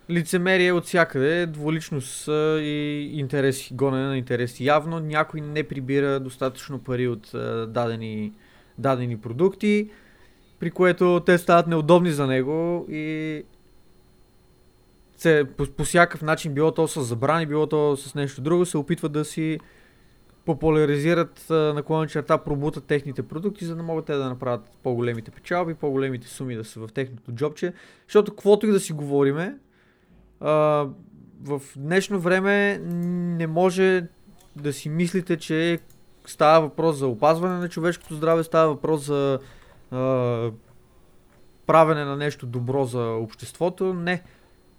A: лицемерие от всякъде, дволичност и интереси, гонене на интереси. Явно някой не прибира достатъчно пари от дадени, дадени продукти, при което те стават неудобни за него и се, по, по всякакъв начин, било то с забрани, било то с нещо друго, се опитват да си популяризират наклона черта, пробутат техните продукти, за да могат те да направят по-големите печалби, по-големите суми да са в техното джобче. Защото каквото и да си говориме, в днешно време не може да си мислите, че става въпрос за опазване на човешкото здраве, става въпрос за а, правене на нещо добро за обществото. Не.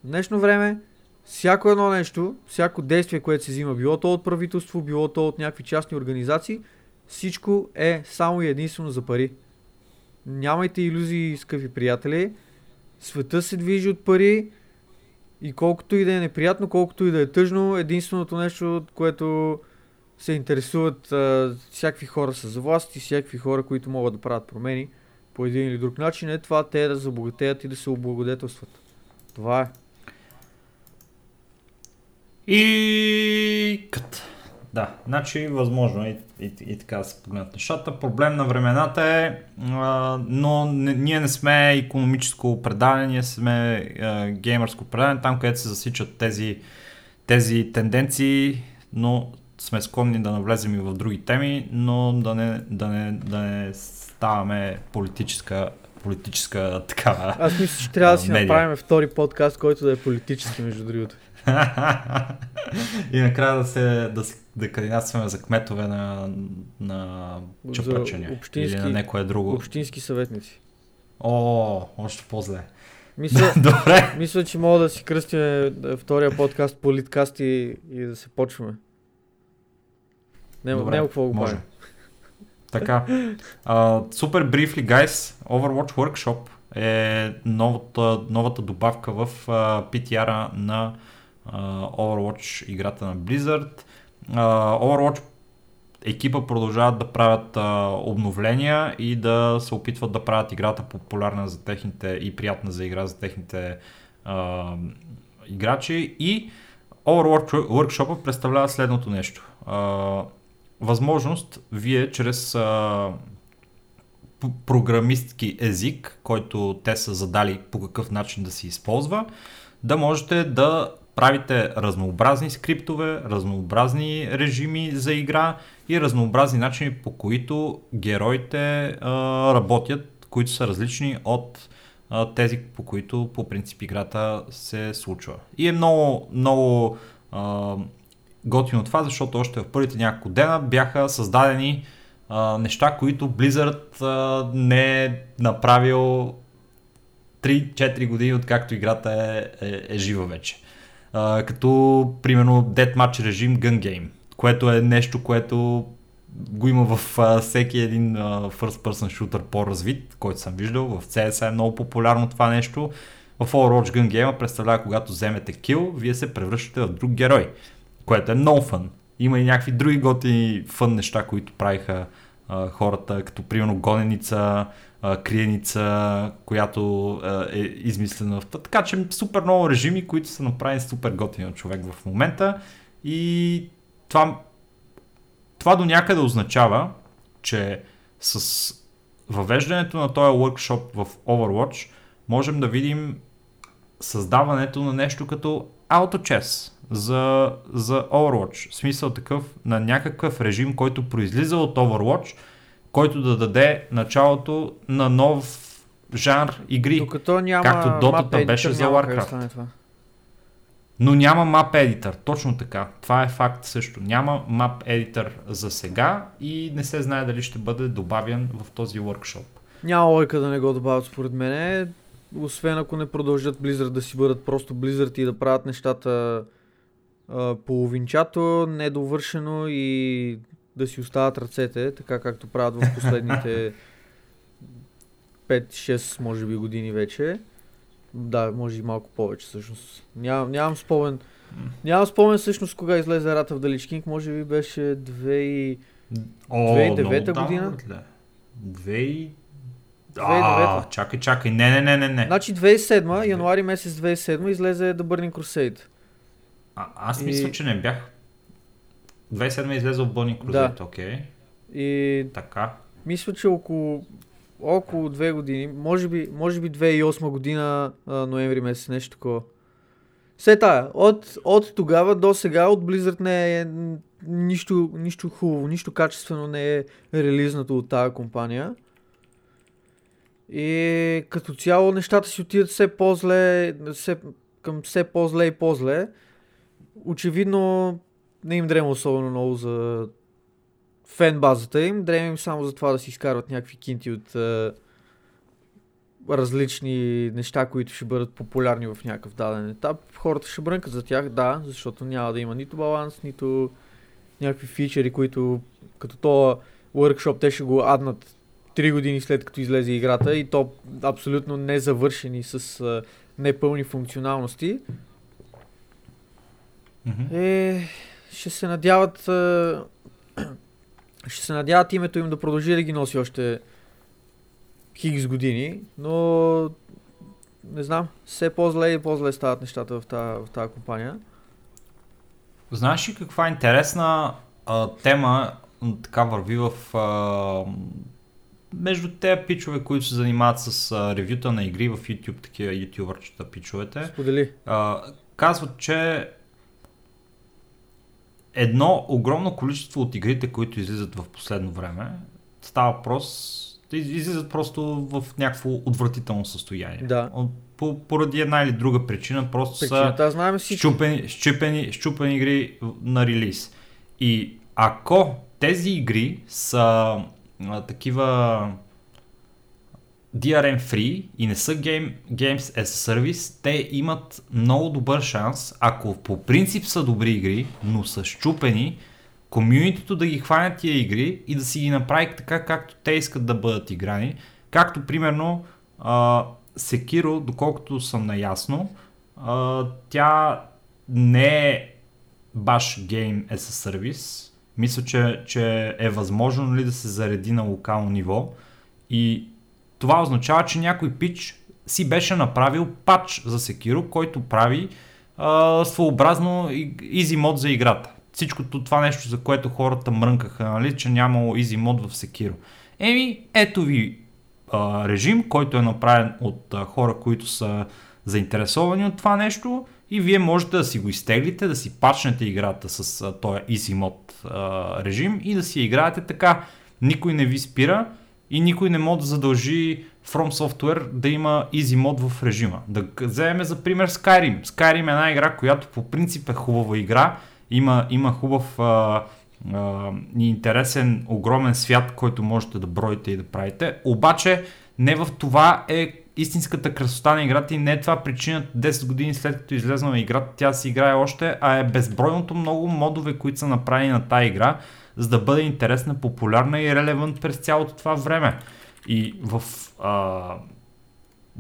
A: Днешно време всяко едно нещо, всяко действие, което се взима, било то от правителство, било то от някакви частни организации, всичко е само и единствено за пари. Нямайте иллюзии, скъпи приятели. Света се движи от пари и колкото и да е неприятно, колкото и да е тъжно, единственото нещо, от което се интересуват а, всякакви хора с власт и всякакви хора, които могат да правят промени по един или друг начин, е това те да забогатеят и да се облагодетелстват. Това е.
B: И кът. Да, значи възможно е и, и, и така да се погледнат нещата. Проблем на времената е, а, но не, ние не сме економическо предаване, ние сме а, геймърско предаване, там където се засичат тези, тези тенденции, но сме склонни да навлезем и в други теми, но да не, да не, да не ставаме политическа, политическа такава.
A: Аз мисля, че трябва да си
B: Медиа.
A: направим втори подкаст, който да е политически, между другото.
B: и накрая да се да, да кандидатстваме за кметове на, на
A: За
B: Чепрачене или на някое друго.
A: Общински съветници.
B: О, още по-зле.
A: Мисля,
B: Добре.
A: мисля, че мога да си кръстим е, втория подкаст Политкаст и, и да се почваме. Няма,
B: Добре,
A: няма какво го
B: може. Така. Uh, супер briefly, guys. Overwatch Workshop е новата, новата добавка в uh, PTR на uh, Overwatch играта на Blizzard. Overwatch екипа продължават да правят а, обновления и да се опитват да правят играта популярна за техните и приятна за игра за техните а, играчи и Overwatch Workshop представлява следното нещо. А, възможност вие чрез а, програмистки език, който те са задали по какъв начин да се използва, да можете да правите разнообразни скриптове, разнообразни режими за игра и разнообразни начини по които героите а, работят, които са различни от а, тези по които по принцип играта се случва. И е много, много а, готино това, защото още в първите няколко дена бяха създадени а, неща, които Blizzard а, не е направил 3-4 години, откакто играта е, е, е жива вече. Като, примерно, Deathmatch режим Gun Game, което е нещо, което го има в а, всеки един а, first person shooter по-развит, който съм виждал. В CS е много популярно това нещо. В Overwatch Gun Game представлява, когато вземете кил, вие се превръщате в друг герой, което е много фън. Има и някакви други готини фън неща, които правиха а, хората, като примерно гоненица, криеница, която е измислена в Така че супер много режими, които са направени супер готини от човек в момента и това, това до някъде означава, че с въвеждането на този workshop в Overwatch можем да видим създаването на нещо като AutoChess за, за Overwatch. В смисъл такъв на някакъв режим, който произлиза от Overwatch, който да даде началото на нов жанр игри.
A: Докато няма
B: както Dota беше за Warcraft. Но няма map editor, точно така. Това е факт също. Няма map editor за сега и не се знае дали ще бъде добавен в този workshop.
A: Няма лойка да не го добавят според мен, освен ако не продължат Blizzard да си бъдат просто Blizzard и да правят нещата а, половинчато, недовършено и да си остават ръцете, така както правят в последните 5-6 може би години вече. Да, може и малко повече всъщност. Ням, нямам спомен. Нямам спомен всъщност кога излезе Рата в Далич Кинг, може би беше 2 2009 година.
B: 2009 А, чакай, чакай, не, не, не, не, не.
A: Значи 2007, януари месец 2007 излезе The Burning Crusade.
B: А, аз мисля, и... че не бях 2007 е излезе от Burning Crusade, да. окей. Okay.
A: И...
B: Така.
A: Мисля, че около около две години, може би, може би 2008 година, а, ноември месец, нещо такова. Все тая, от, от тогава до сега от Blizzard не е нищо, нищо хубаво, нищо качествено не е релизнато от тази компания. И като цяло нещата си отиват все по-зле, все, към все по-зле и по-зле. Очевидно не им дрема особено много за фен базата им, дреме им само за това да си изкарват някакви кинти от а, различни неща, които ще бъдат популярни в някакъв даден етап. Хората ще брънкат за тях, да, защото няма да има нито баланс, нито някакви фичери, които като то workshop те ще го аднат 3 години след като излезе играта и то абсолютно не завършени с а, непълни функционалности. Mm-hmm. Е, ще се надяват ще се надяват името им да продължи да ги носи още хикс години, но не знам, все по-зле и по-зле стават нещата в тази, в тази компания.
B: Знаеш ли каква интересна а, тема така върви в а, между тези пичове, които се занимават с а, ревюта на игри в YouTube, такива ютубърчета пичовете.
A: Сподели.
B: А, казват, че едно огромно количество от игрите, които излизат в последно време, става въпрос, излизат просто в някакво отвратително състояние.
A: Да.
B: По, поради една или друга причина, просто
A: Причината,
B: са
A: знаем
B: щупени, щупени, щупени игри на релиз. И ако тези игри са а, такива DRM free и не са game, Games as a Service, те имат много добър шанс, ако по принцип са добри игри, но са щупени, комьюнитито да ги хванят тия игри и да си ги направи така, както те искат да бъдат играни. Както примерно uh, Sekiro, доколкото съм наясно, а, тя не е баш Game as a Service. Мисля, че, че е възможно ли нали, да се зареди на локално ниво и това означава, че някой пич си беше направил пач за Sekiro, който прави а, своеобразно easy мод за играта. Всичкото това нещо, за което хората мрънкаха, нали, че нямало easy мод в Sekiro. Еми, ето ви а, режим, който е направен от а, хора, които са заинтересовани от това нещо и вие можете да си го изтеглите, да си пачнете играта с а, този easy мод а, режим и да си играете така. Никой не ви спира и никой не може да задължи From Software да има easy мод в режима. Да вземем за пример Skyrim. Skyrim е една игра, която по принцип е хубава игра, има, има хубав а, а, интересен, огромен свят, който можете да броите и да правите. Обаче не в това е истинската красота на играта и не е това причината 10 години след като излезна на играта тя си играе още, а е безбройното много модове, които са направени на тази игра, за да бъде интересна, популярна и релевант през цялото това време. И в а,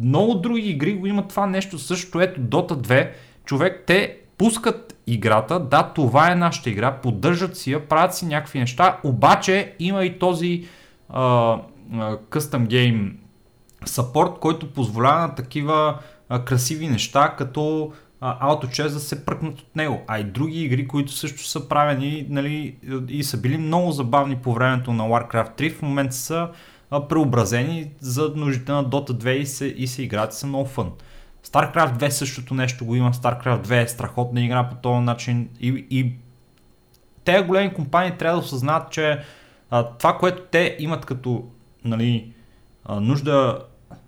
B: много други игри го има това нещо също. Ето Dota 2, човек, те пускат играта, да, това е нашата игра, поддържат си я, правят си някакви неща, обаче има и този а, custom game support, който позволява на такива а, красиви неща, като AutoChess да се пръкнат от него. А и други игри, които също са правени нали, и са били много забавни по времето на Warcraft 3, в момента са преобразени за нуждите на Dota 2 и се, и се играят са много фън. StarCraft 2 същото нещо го има. StarCraft 2 е страхотна игра по този начин и, и тези големи компании трябва да осъзнат, че а, това, което те имат като нали, а, нужда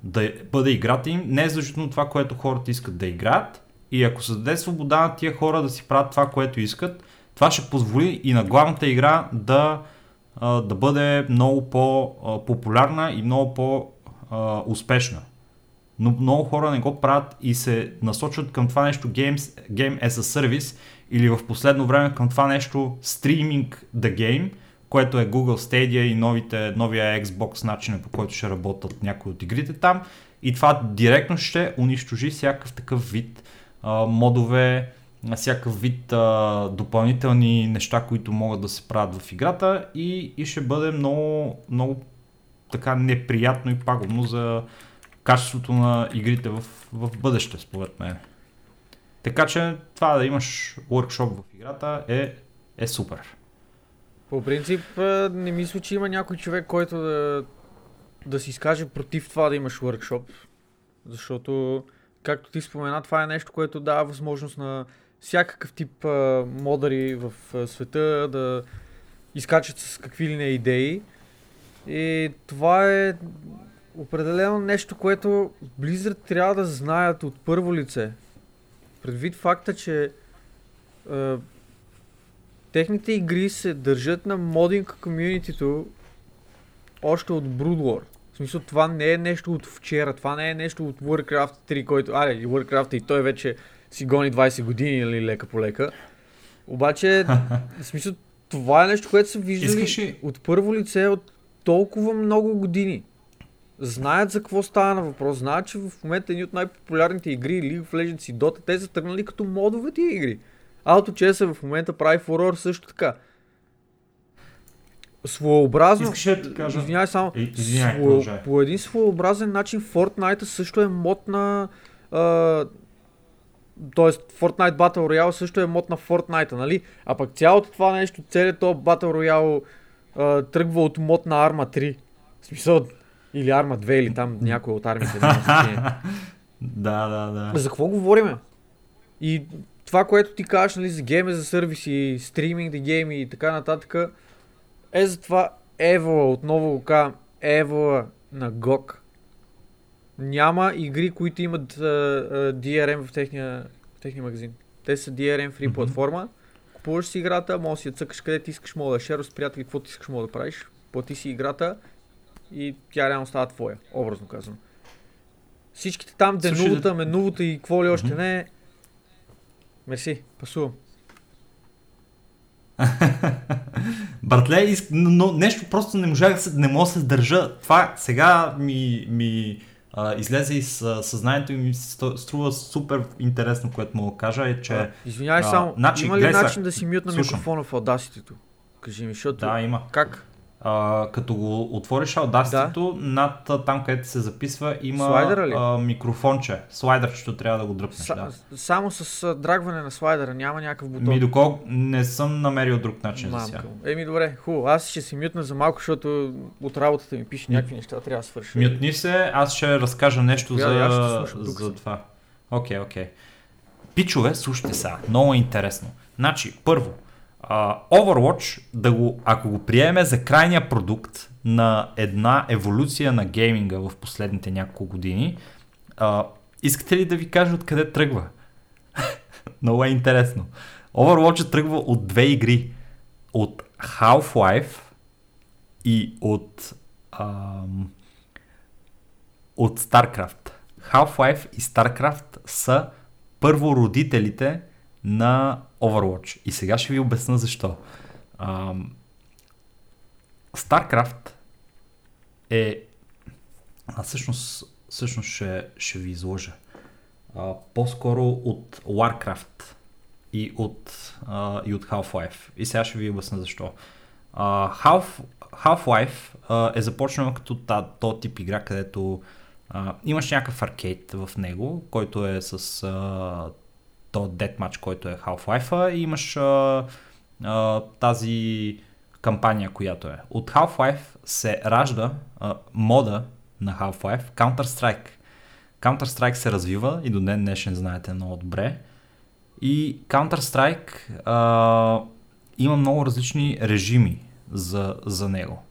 B: да бъде играта им, не е задължително това, което хората искат да играят. И ако се даде свобода на тия хора да си правят това, което искат, това ще позволи и на главната игра да, да бъде много по-популярна и много по-успешна. Но много хора не го правят и се насочват към това нещо Games, Game as a Service или в последно време към това нещо Streaming the Game – което е Google Stadia и новите, новия Xbox начина по който ще работят някои от игрите там. И това директно ще унищожи всякакъв такъв вид модове, всякакъв вид а, допълнителни неща, които могат да се правят в играта и, и ще бъде много, много така неприятно и пагубно за качеството на игрите в, в бъдеще, според мен. Така че това да имаш workshop в играта е, е супер.
A: По принцип, не мисля, че има някой човек, който да, да си изкаже против това да имаш workshop. Защото, както ти спомена, това е нещо, което дава възможност на всякакъв тип а, модъри в а, света да изкачат с какви ли не идеи. И това е определено нещо, което Blizzard трябва да знаят от първо лице. Предвид факта, че а, техните игри се държат на модинг комьюнитито още от Brood. В смисъл, това не е нещо от вчера, това не е нещо от Warcraft 3, който, аре, Warcraft и той вече си гони 20 години, или нали, лека по лека. Обаче, в смисъл, това е нещо, което са виждали Искаш... от първо лице от толкова много години. Знаят за какво става на въпрос, знаят, че в момента едни от най-популярните игри, League of Legends и Dota, те са тръгнали като модове тия игри. AutoChess в момента прави фурор също така. Своеобразно.
B: Искаш да кажа.
A: Извинявай само. Е, извинявай, свое, по един своеобразен начин Fortnite също е мод на. А, Тоест, Fortnite Battle Royale също е мод на Fortnite, нали? А пък цялото това нещо, целият този Battle Royale а, тръгва от мод на Arma 3. В смисъл, или Arma 2, или там някой от армите.
B: да, да, да.
A: За какво говориме? И това, което ти кажеш нали, за гейме за сервиси, стриминг да гейми и така нататък, е за това Ево, отново го казвам, Ево на GOG. Няма игри, които имат uh, uh, DRM в техния, в техния магазин. Те са DRM фри mm-hmm. платформа. Купуваш си играта, може да си я цъкаш къде ти искаш, мога да шерваш с приятели, каквото искаш, мога да правиш. Плати си играта и тя реално става твоя, образно казвам. Всичките там, денувата, менувата и какво ли още mm-hmm. не, Мерси, пасувам.
B: Братле, но нещо просто не можах не мога да се държа. Това сега ми, ми а, излезе и с съзнанието и ми струва супер интересно, което мога да кажа е, че...
A: А, Извинявай
B: а,
A: само,
B: значи,
A: има ли
B: гледай сега,
A: начин да си мютна микрофона в Audacity? Кажи ми, защото...
B: Да, има.
A: Как?
B: А, като го отвориш Audacity, над а, там, където се записва, има
A: Слайдъра ли?
B: а, микрофонче. Слайдърчето трябва да го дръпнеш,
A: Са,
B: да.
A: Само с а, драгване на слайдера, няма някакъв бутон.
B: Ми доколко не съм намерил друг начин за сега.
A: Мамка. Еми добре, хубаво. Аз ще си мютна за малко, защото от работата ми пише някакви неща, трябва да свърша.
B: Мютни се, аз ще разкажа нещо
A: Тогава
B: за,
A: тук
B: за
A: съм.
B: това. Окей, окей. Пичове, слушайте сега, много е интересно. Значи, първо, а, Overwatch, да го, ако го приеме за крайния продукт на една еволюция на гейминга в последните няколко години, а, искате ли да ви кажа откъде тръгва? много е интересно. Overwatch тръгва от две игри. От Half-Life и от ам, от StarCraft. Half-Life и StarCraft са първородителите на Overwatch. И сега ще ви обясна защо. Ам, StarCraft е... А всъщност, всъщност ще, ще ви изложа. А, по-скоро от Warcraft и от, а, и от Half-Life. И сега ще ви обясня защо. А, Half, Half-Life а, е започнал като то тип игра, където а, имаш някакъв аркейд в него, който е с а, то Deathmatch, който е Half-Life, и имаш а, а, тази кампания, която е. От Half-Life се ражда а, мода на Half-Life, Counter-Strike. Counter-Strike се развива и до ден днешен знаете много добре. И Counter-Strike а, има много различни режими за, за него.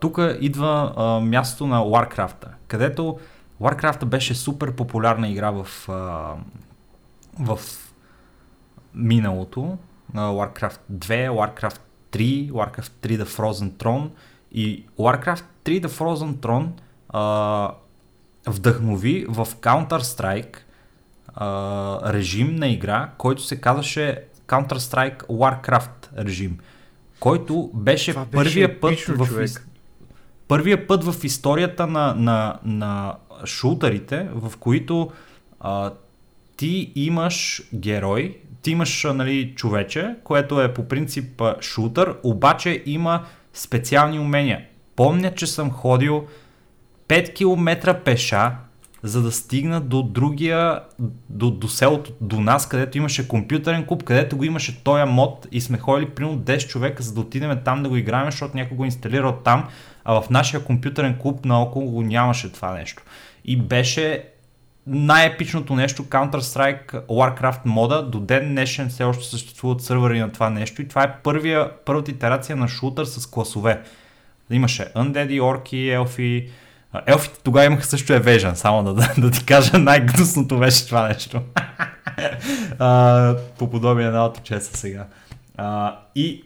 B: Тук идва а, мястото на Warcraft, където Warcraft беше супер популярна игра в, а, в миналото. А, Warcraft 2, Warcraft 3, Warcraft 3 The Frozen Throne и Warcraft 3 The Frozen Throne а, вдъхнови в Counter-Strike а, режим на игра, който се казваше Counter-Strike Warcraft режим, който беше
A: Това беше
B: първия път
A: епично,
B: в
A: човек.
B: първия път в историята на, на, на шутерите, в които а, ти имаш герой, ти имаш нали, човече, което е по принцип шутър, обаче има специални умения. Помня, че съм ходил 5 км пеша, за да стигна до другия, до, до селото, до нас, където имаше компютърен клуб, където го имаше този мод и сме ходили примерно 10 човека, за да отидем там да го играем, защото някой го е инсталирал там, а в нашия компютърен клуб наоколо го нямаше това нещо. И беше най-епичното нещо Counter-Strike Warcraft мода. До ден днешен все още съществуват сървъри на това нещо и това е първия, първата итерация на шутър с класове. Имаше Undead, орки, елфи. Елфите тогава имаха също Evasion, само да, да, да ти кажа, най-гнусното беше това нещо. а, по подобие на AutoChess сега. А, и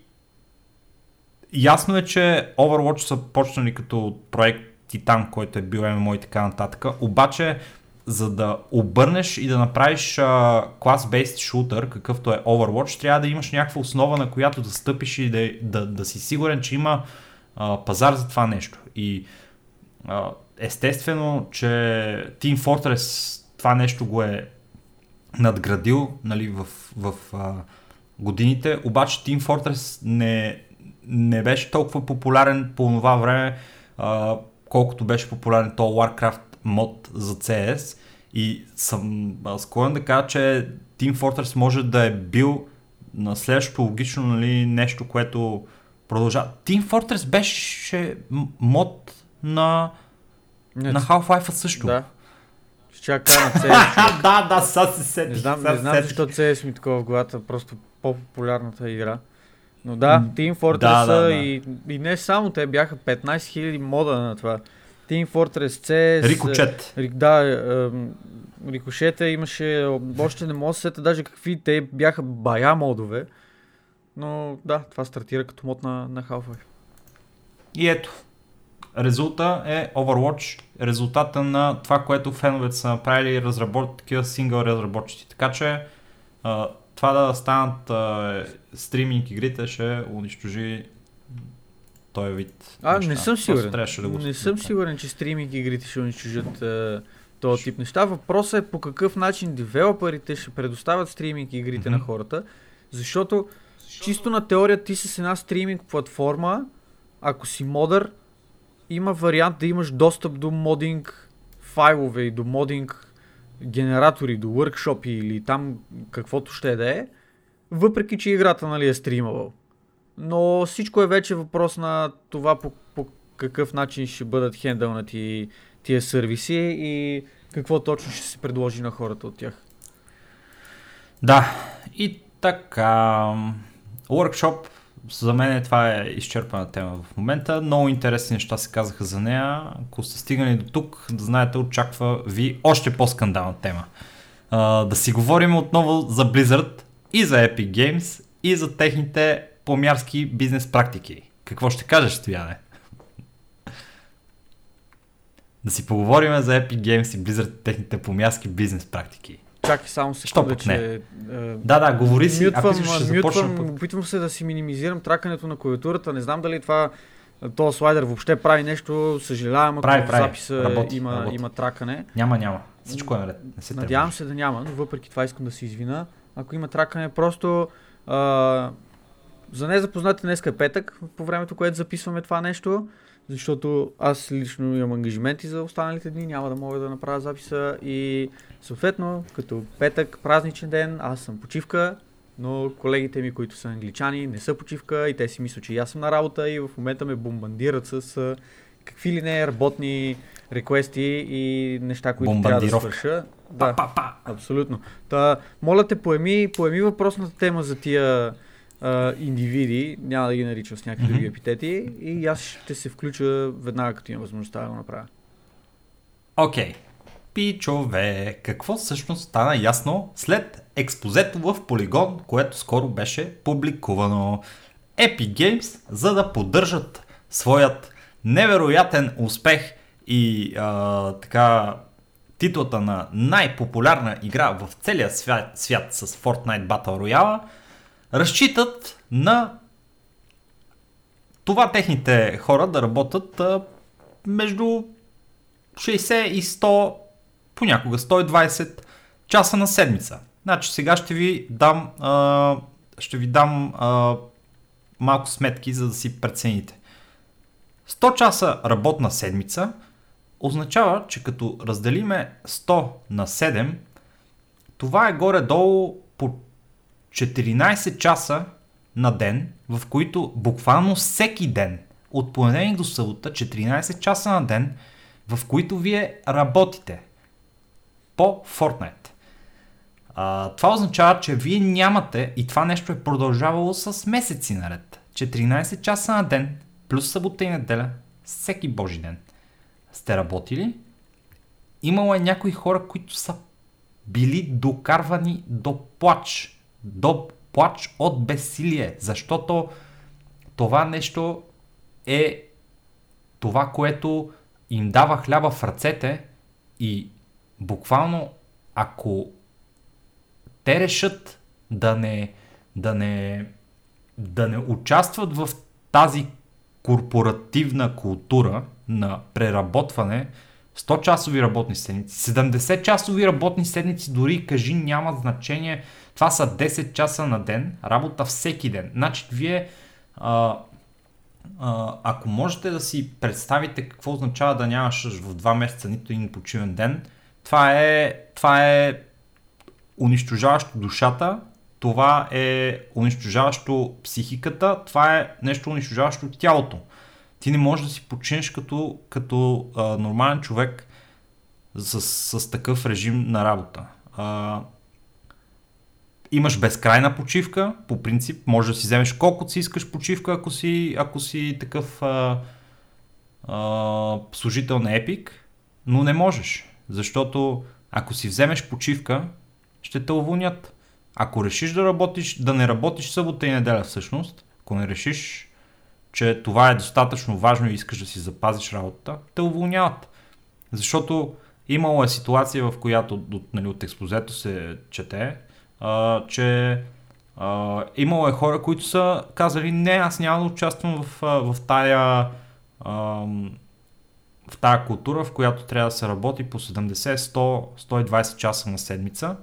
B: ясно е, че Overwatch са почнали като проект Титан, който е бил MMO и така нататък, обаче за да обърнеш и да направиш клас-based шутър, какъвто е Overwatch, трябва да имаш някаква основа, на която да стъпиш и да, да, да си сигурен, че има а, пазар за това нещо. И а, естествено, че Team Fortress това нещо го е надградил нали, в, в а, годините, обаче Team Fortress не, не беше толкова популярен по това време, а, колкото беше популярен то Warcraft мод за CS и съм склонен да кажа, че Team Fortress може да е бил на следващото логично нали, нещо, което продължава. Team Fortress беше мод на,
A: Не,
B: на Half-Life също.
A: Да. Ще чака на CS.
B: да, да, сега се сетих.
A: Не знам, не знам защо CS ми такова в главата, просто по-популярната игра. Но да, Team Fortress
B: Да, да, да.
A: И, и не само те бяха 15 000 мода на това. Team Fortress CS.
B: Рикочет.
A: Ри- Да, ем, рикошета имаше, още не мога да се сета даже какви те бяха бая модове. Но да, това стартира като мод на, на Half-Life.
B: И ето, резулта е Overwatch, резултата на това, което феновете са направили разработ, такива сингъл разработчици. Така че а, това да станат а, стриминг игрите ще унищожи този вид
A: А,
B: неща.
A: не съм сигурен.
B: трябваше да го
A: не съм сигурен, че стриминг игрите ще унищожат е, този тип неща. Въпросът е по какъв начин девелоперите ще предоставят стриминг игрите
B: Мгм.
A: на хората, защото чисто на теория ти с една стриминг платформа, ако си модър, има вариант да имаш достъп до модинг файлове и до модинг генератори, до workshop или там каквото ще да е, въпреки че играта нали, е стримавал. Но всичко е вече въпрос на това по, по какъв начин ще бъдат хендълнати тия сервиси и какво точно ще се предложи на хората от тях.
B: Да, и така. Workshop, за мен това е изчерпана тема в момента. Много интересни неща се казаха за нея. Ако сте стигнали до тук, да знаете, очаква ви още по-скандална тема. А, да си говорим отново за Blizzard и за Epic Games и за техните помярски бизнес практики. Какво ще кажеш, Стояне? Да си поговорим за Epic Games и Blizzard техните помярски бизнес практики.
A: Чакай само секунда,
B: не?
A: че... е,
B: Да, да, говори си. Ако
A: Мютвам,
B: искаш, ще започна
A: мютвам, опитвам се да си минимизирам тракането на клавиатурата. Не знам дали това този слайдер въобще прави нещо. Съжалявам, ако
B: Прави,
A: в записа
B: Работи,
A: има,
B: работи.
A: има тракане.
B: Няма, няма. Всичко е наред. Не се
A: Надявам
B: тревожи.
A: се да няма, но въпреки това искам да се извина. Ако има тракане, просто а, за незапознати днес е петък, по времето, което записваме това нещо, защото аз лично имам ангажименти за останалите дни, няма да мога да направя записа и съответно, като петък, празничен ден, аз съм почивка, но колегите ми, които са англичани, не са почивка и те си мислят, че и аз съм на работа и в момента ме бомбандират с какви ли не работни реквести и неща, които трябва да свърша.
B: Па,
A: Да,
B: па, па.
A: абсолютно. Та, моля те, поеми, поеми въпросната тема за тия а, индивиди, няма да ги наричам с някакви
B: Мгм.
A: други епитети и аз ще се включа веднага, като имам възможността да го направя.
B: Окей. Пичове, какво всъщност стана ясно след експозето в Полигон, което скоро беше публикувано? Epic Games, за да поддържат своят невероятен успех и а, така титлата на най-популярна игра в целия свят, свят с Fortnite Battle Royale, разчитат на това техните хора да работят а, между 60 и 100, понякога 120 часа на седмица. Значи сега ще ви дам, а, ще ви дам а, малко сметки, за да си прецените. 100 часа работна седмица означава, че като разделиме 100 на 7, това е горе-долу по 14 часа на ден, в които буквално всеки ден, от понеделник до събота, 14 часа на ден, в които вие работите по Fortnite. А, това означава, че вие нямате, и това нещо е продължавало с месеци наред, 14 часа на ден, плюс събота и неделя, всеки божи ден. Сте работили? Имало е някои хора, които са били докарвани до плач. До плач от безсилие, защото това нещо е това, което им дава хляба в ръцете и буквално ако те решат да не, да не, да не участват в тази корпоративна култура на преработване, 100 часови работни седмици, 70 часови работни седмици, дори кажи няма значение, това са 10 часа на ден, работа всеки ден. Значи вие а, а, ако можете да си представите какво означава да нямаш в 2 месеца нито един почивен ден, това е, това е унищожаващо душата, това е унищожаващо психиката, това е нещо унищожаващо тялото. Ти не можеш да си починеш като, като а, нормален човек с, с такъв режим на работа. А, имаш безкрайна почивка, по принцип, може да си вземеш колкото си искаш почивка, ако си, ако си такъв а, а, служител на Epic, но не можеш, защото ако си вземеш почивка, ще те уволнят. Ако решиш да работиш, да не работиш събота и неделя всъщност, ако не решиш, че това е достатъчно важно и искаш да си запазиш работата, те уволняват. Защото имало е ситуация, в която от, нали, от експозето се чете, а, че А, имало е хора, които са казали, не, аз няма да участвам в, в тая в тая култура, в която трябва да се работи по 70, 100, 120 часа на седмица.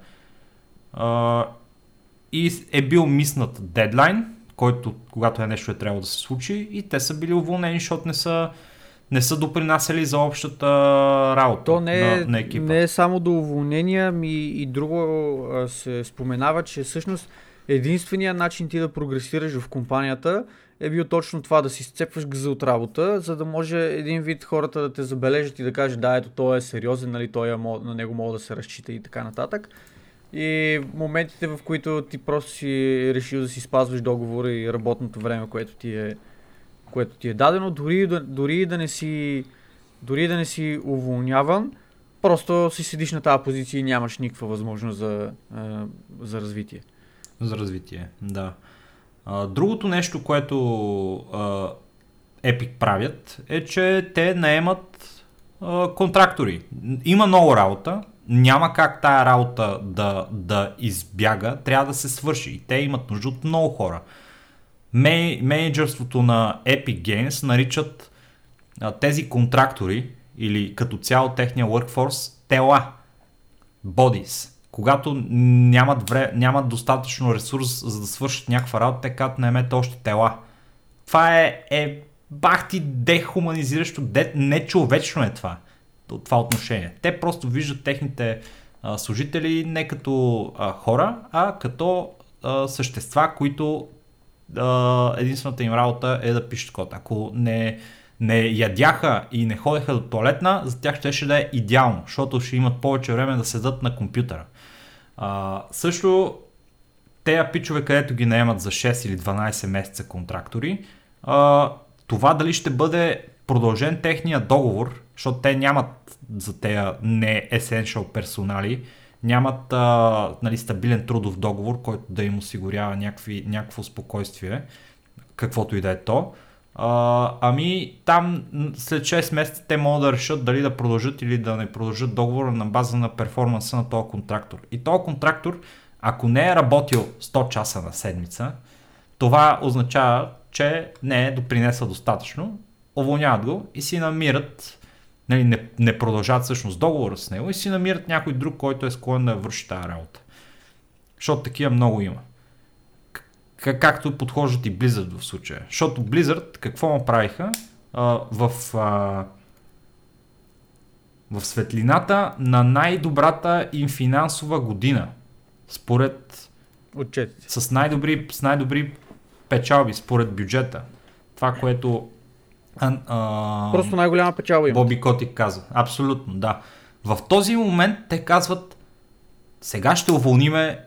B: И е бил миснат дедлайн, който когато е нещо е трябвало да се случи и те са били уволнени, защото не са, не са допринасяли за общата работа
A: То не е,
B: на, на екипа.
A: не е само до уволнения, ми и друго се споменава, че всъщност единственият начин ти да прогресираш в компанията е бил точно това, да си сцепваш гъза от работа, за да може един вид хората да те забележат и да кажат, да, ето той е сериозен, нали, той е, на него мога да се разчита и така нататък. И моментите, в които ти просто си решил да си спазваш договора и работното време, което ти е, което ти е дадено, дори, дори да не си дори да не си уволняван, просто си седиш на тази позиция и нямаш никаква възможност за, за развитие.
B: За развитие, да. Другото нещо, което а, Epic правят, е, че те наемат контрактори. Има много работа, няма как тая работа да, да избяга, трябва да се свърши. И те имат нужда от много хора. Мей, менеджерството на Epic Games наричат а, тези контрактори или като цяло техния workforce тела, bodies. Когато нямат, вре, нямат достатъчно ресурс за да свършат някаква работа, те казват наемете още тела. Това е, е бах дехуманизиращо, де, нечовечно е това това отношение. Те просто виждат техните а, служители не като а, хора, а като а, същества, които а, единствената им работа е да пишат код. Ако не, не ядяха и не ходеха до туалетна, за тях ще, да е идеално, защото ще имат повече време да седат на компютъра. А, също тези пичове, където ги наемат за 6 или 12 месеца контрактори, а, това дали ще бъде продължен техния договор, защото те нямат за тези не essential персонали, нямат а, нали, стабилен трудов договор, който да им осигурява някакви, някакво спокойствие, каквото и да е то. А, ами там след 6 месеца те могат да решат дали да продължат или да не продължат договора на база на перформанса на този контрактор. И този контрактор, ако не е работил 100 часа на седмица, това означава, че не е допринесъл достатъчно уволняват го и си намират, нали, не, не продължават всъщност договора с него и си намират някой друг, който е склонен да върши тази работа. Защото такива много има. К- както подхождат и Blizzard в случая. Защото Blizzard какво му правиха? А, в, а, в светлината на най-добрата им финансова година. Според
A: Отчетите.
B: С най-добри, с най-добри печалби, според бюджета. Това, което
A: а, а... Просто най-голяма печалба има.
B: Боби Котик каза. Абсолютно, да. В този момент те казват, сега ще уволниме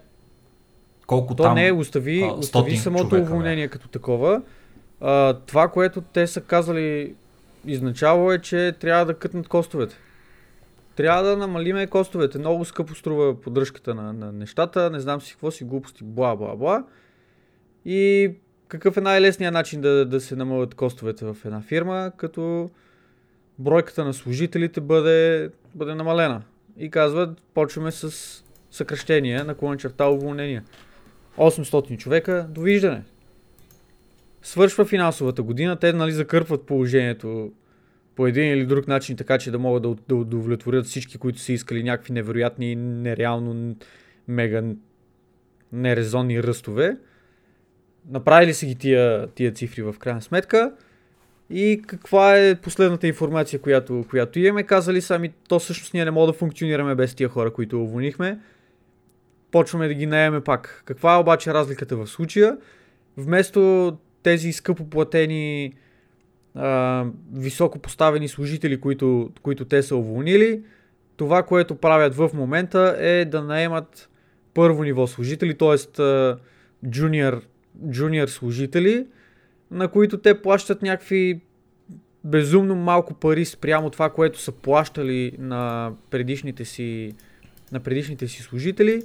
B: колко
A: То
B: там...
A: не, остави, остави самото човека, уволнение бе. като такова. А, това, което те са казали изначало е, че трябва да кътнат костовете. Трябва да намалиме костовете. Много скъпо струва поддръжката на, на нещата. Не знам си какво си глупости, бла, бла, бла. И какъв е най-лесният начин да, да се намалят костовете в една фирма, като бройката на служителите бъде, бъде намалена. И казват, почваме с съкръщение на черта уволнения. 800 човека, довиждане. Свършва финансовата година, те нали закърпват положението по един или друг начин, така че да могат да, да удовлетворят всички, които са искали някакви невероятни, нереално, мега нерезонни ръстове. Направили са ги тия, тия цифри в крайна сметка. И каква е последната информация, която, която имаме? Казали сами, то всъщност ние не можем да функционираме без тия хора, които уволнихме. Почваме да ги наеме пак. Каква е обаче разликата в случая? Вместо тези скъпо платени високо поставени служители, които, които те са уволнили, това, което правят в момента е да наемат първо ниво служители, т.е. джуниор джуниор служители, на които те плащат някакви безумно малко пари спрямо това, което са плащали на предишните си, на предишните си служители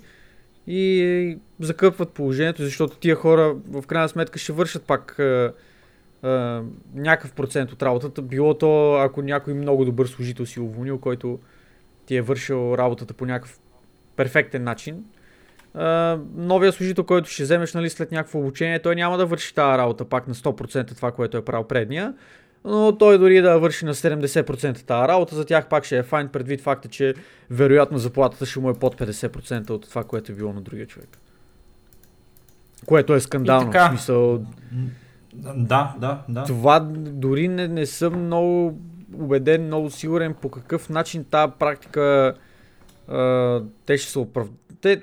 A: и закъпват положението, защото тия хора в крайна сметка ще вършат пак а, а, някакъв процент от работата. Било то, ако някой много добър служител си уволнил, който ти е вършил работата по някакъв перфектен начин, новия служител, който ще вземеш нали, след някакво обучение, той няма да върши тази работа пак на 100% това, което е правил предния, но той дори да върши на 70% тази работа, за тях пак ще е файн предвид факта, че вероятно заплатата ще му е под 50% от това, което е било на другия човек. Което е скандално. В смисъл...
B: Да, да, да.
A: Това дори не, не съм много убеден, много сигурен по какъв начин тази практика а, те ще се оправдат. Те,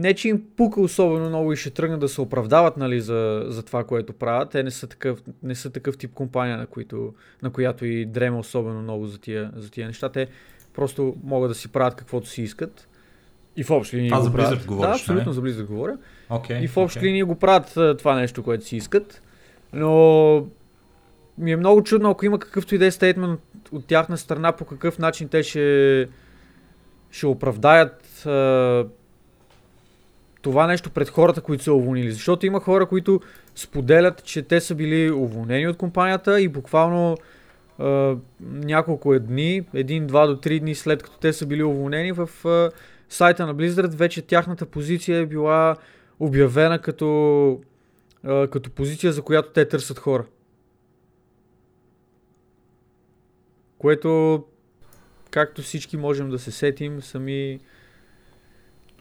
A: не, че им пука особено много и ще тръгнат да се оправдават нали, за, за това, което правят. Те не са такъв, не са такъв тип компания, на, които, на която и дрема особено много за тия, за тия неща. Те просто могат да си правят каквото си искат. И в общи линии.
B: А, за Blizzard говориш,
A: Да, абсолютно не? за Blizzard говоря.
B: Okay,
A: и в общи
B: okay.
A: линии го правят това нещо, което си искат. Но ми е много чудно, ако има какъвто и да е стейтмент от тяхна страна, по какъв начин те ще, ще оправдаят а, това нещо пред хората, които са уволнили. Защото има хора, които споделят, че те са били уволнени от компанията и буквално а, няколко дни, един, два до три дни след като те са били уволнени в а, сайта на Blizzard, вече тяхната позиция е била обявена като, а, като позиция, за която те търсят хора. Което, както всички можем да се сетим, сами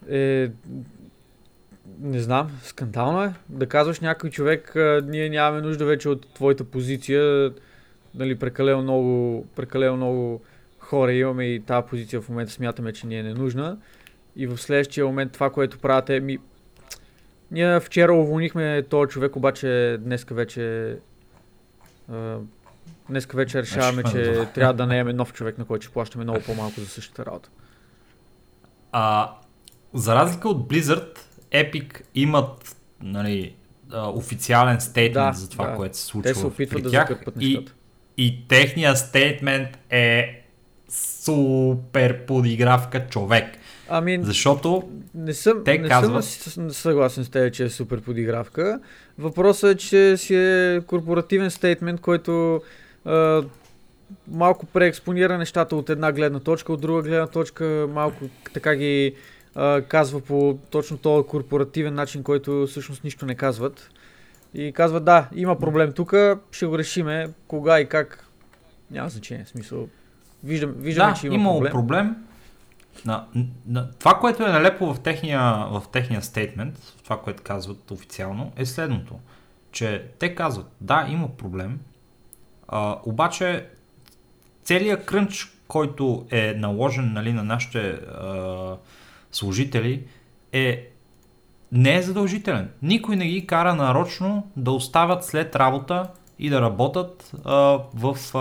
A: е не знам, скандално е да казваш някой човек, ние нямаме нужда вече от твоята позиция, нали, прекалено много, прекалено много хора имаме и тази позиция в момента смятаме, че ни е ненужна. И в следващия момент това, което правят е ми... Ние вчера уволнихме този човек, обаче днеска вече а, днеска вече решаваме, че да. трябва да наеме нов човек, на който ще плащаме много по-малко за същата работа.
B: А, за разлика от Blizzard, Epic имат нали, официален стейтмент да, за това,
A: да.
B: което се случва
A: Те се опитват
B: при
A: да
B: тях и,
A: нещата.
B: и техният стейтмент е супер подигравка човек.
A: Ами,
B: Защото
A: не съм,
B: те
A: не
B: казват...
A: съм съгласен с теб, че е супер подигравка. Въпросът е, че си е корпоративен стейтмент, който а, малко преекспонира нещата от една гледна точка, от друга гледна точка малко така ги а, казва по точно този корпоративен начин, който всъщност нищо не казват. И казват, да, има проблем тук, ще го решиме, кога и как, няма значение, в смисъл. Виждам, виждаме,
B: да,
A: че има
B: имало
A: проблем.
B: проблем. На, на, това, което е налепо в техния, в техния стейтмент, това, което казват официално, е следното. Че те казват, да, има проблем, а, обаче целият крънч, който е наложен нали, на нашите а, служители, е не е задължителен. Никой не ги кара нарочно да остават след работа и да работят а, в, а,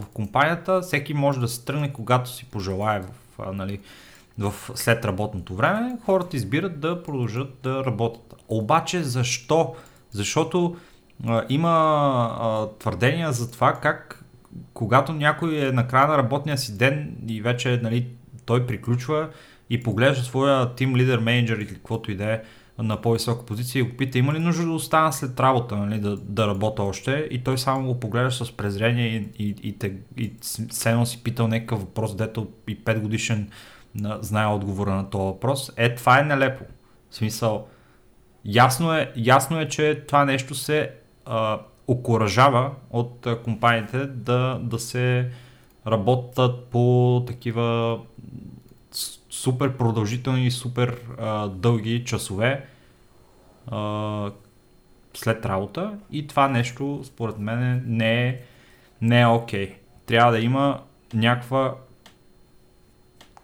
B: в компанията. Всеки може да се тръгне когато си пожелае в, а, нали, в след работното време. Хората избират да продължат да работят. Обаче защо? Защото а, има а, твърдения за това как когато някой е на края на работния си ден и вече нали, той приключва и поглежда своя тим лидер, менеджер или каквото и да е на по-висока позиция и го пита има ли нужда да остана след работа, нали, да, да работя още и той само го поглежда с презрение и, и, и, и сено си питал някакъв въпрос, дето и 5 годишен на, знае отговора на този въпрос. Е, това е нелепо. В смисъл, ясно е, ясно е че това нещо се а, окоръжава от а, компаниите да, да се работят по такива супер продължителни и супер а, дълги часове а, след работа и това нещо според мен не е, не е окей. Okay. Трябва да има някаква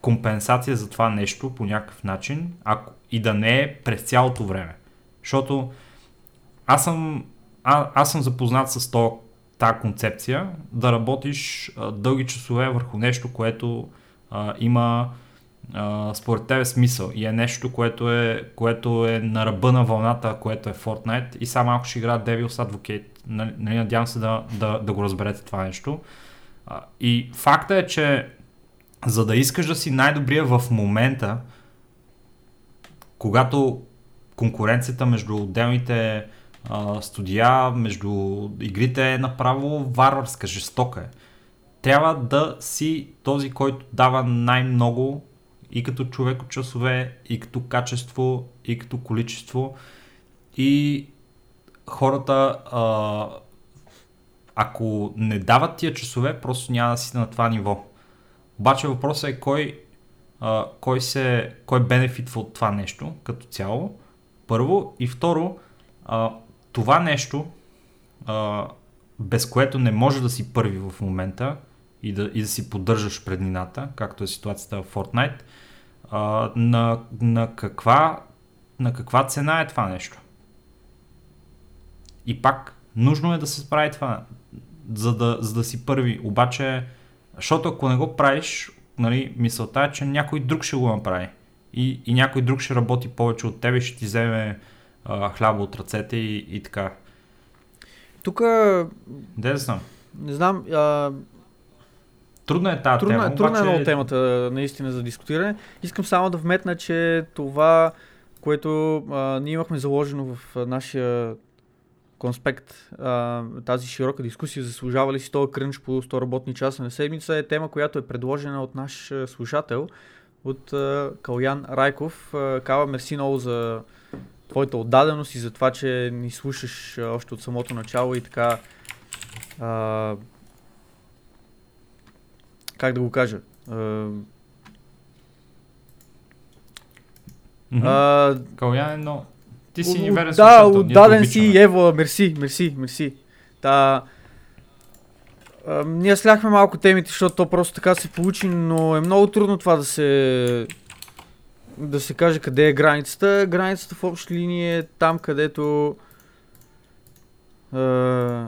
B: компенсация за това нещо по някакъв начин ако, и да не е през цялото време. Защото аз съм, а, аз съм запознат с то, тази концепция да работиш а, дълги часове върху нещо, което а, има според тебе смисъл и е нещо, което е, което е на ръба на вълната, което е Fortnite и само ако ще играят Devil's Advocate. Нали, надявам се да, да, да го разберете това нещо. И факта е, че за да искаш да си най-добрия в момента, когато конкуренцията между отделните а, студия, между игрите е направо варварска, жестока е. Трябва да си този, който дава най-много и като човек от часове, и като качество, и като количество. И хората, а, ако не дават тия часове, просто няма да си на това ниво. Обаче въпросът е кой, а, кой, се, кой бенефитва от това нещо като цяло. Първо. И второ, а, това нещо, а, без което не може да си първи в момента и да, и да си поддържаш преднината, както е ситуацията в Fortnite, а, на, на, каква, на каква цена е това нещо? И пак, нужно е да се справи това, за да, за да си първи. Обаче, защото ако не го правиш, нали, мисълта е, че някой друг ще го направи. И, и някой друг ще работи повече от тебе, ще ти вземе а, хляба от ръцете и, и така.
A: Тук...
B: Де да съм?
A: Не знам, а,
B: Трудна е тази
A: трудна,
B: тема.
A: трудна
B: обаче...
A: е много темата наистина за дискутиране. Искам само да вметна, че това, което а, ние имахме заложено в а, нашия конспект, а, тази широка дискусия, заслужава ли си този крънч по 100 работни часа на седмица, е тема, която е предложена от наш слушател, от а, Калян Райков. А, Кава, мерси много за твоята отдаденост и за това, че ни слушаш а, още от самото начало и така а, как да го кажа? А,
B: Мгм.
A: а,
B: Калян е много... Ти си ни верен
A: Да, отдаден си. Ева, мерси, мерси, мерси. Та, а, ние сляхме малко темите, защото то просто така се получи, но е много трудно това да се да се каже къде е границата. Границата в общи линии е там, където а,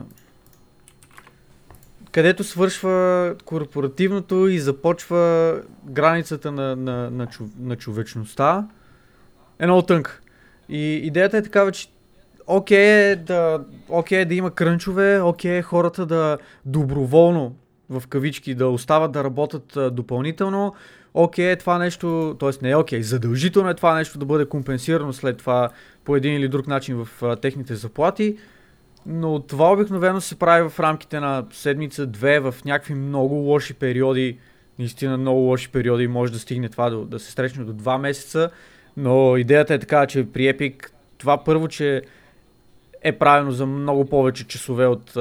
A: където свършва корпоративното и започва границата на, на, на, чов, на човечността е много тънка. И идеята е такава, че окей е да, окей е да има крънчове, окей е хората да доброволно, в кавички, да остават да работят допълнително, окей е това нещо, т.е. не е окей, задължително е това нещо да бъде компенсирано след това по един или друг начин в техните заплати, но това обикновено се прави в рамките на седмица, две, в някакви много лоши периоди, наистина много лоши периоди, може да стигне това до, да се срещне до два месеца, но идеята е така, че при Epic това първо, че е правено за много повече часове от,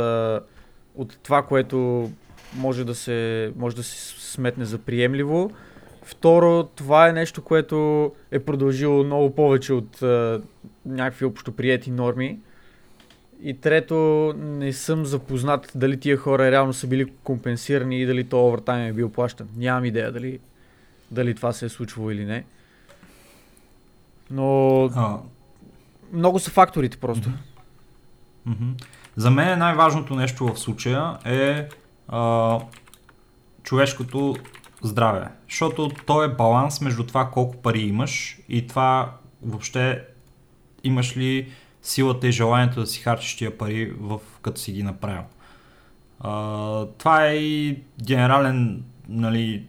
A: от това, което може да, се, може да се сметне за приемливо. Второ, това е нещо, което е продължило много повече от някакви общоприети норми. И трето, не съм запознат дали тия хора реално са били компенсирани и дали то овертайм е бил плащан. Нямам идея дали, дали това се е случвало или не. Но
B: А,
A: много са факторите просто.
B: Мгм. За мен е най-важното нещо в случая е а, човешкото здраве. Защото то е баланс между това колко пари имаш и това въобще имаш ли силата и желанието да си харчиш тия пари в, като си ги направил. А, това е и генерален нали,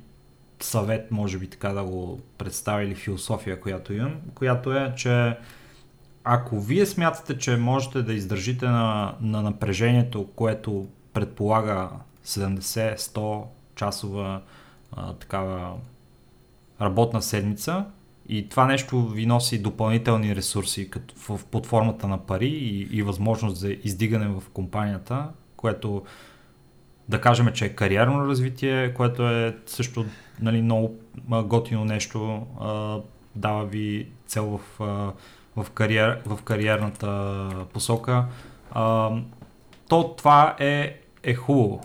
B: съвет, може би така да го представя или философия, която имам, която е, че ако вие смятате, че можете да издържите на, на напрежението, което предполага 70-100 часова а, такава работна седмица и това нещо ви носи допълнителни ресурси като в, под формата на пари и, и възможност за издигане в компанията, което да кажем, че е кариерно развитие, което е също нали, много готино нещо, а, дава ви цел в, а, в, кариер, в кариерната посока. А, то това е, е хубаво.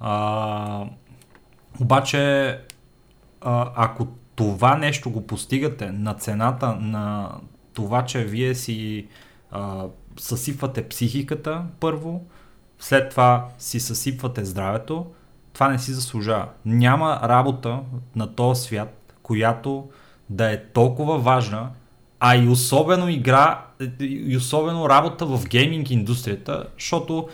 B: А, обаче, а, ако това нещо го постигате на цената на това, че вие си а, съсипвате психиката първо, след това си съсипвате здравето, това не си заслужава. Няма работа на този свят, която да е толкова важна, а и особено игра, и особено работа в гейминг индустрията, защото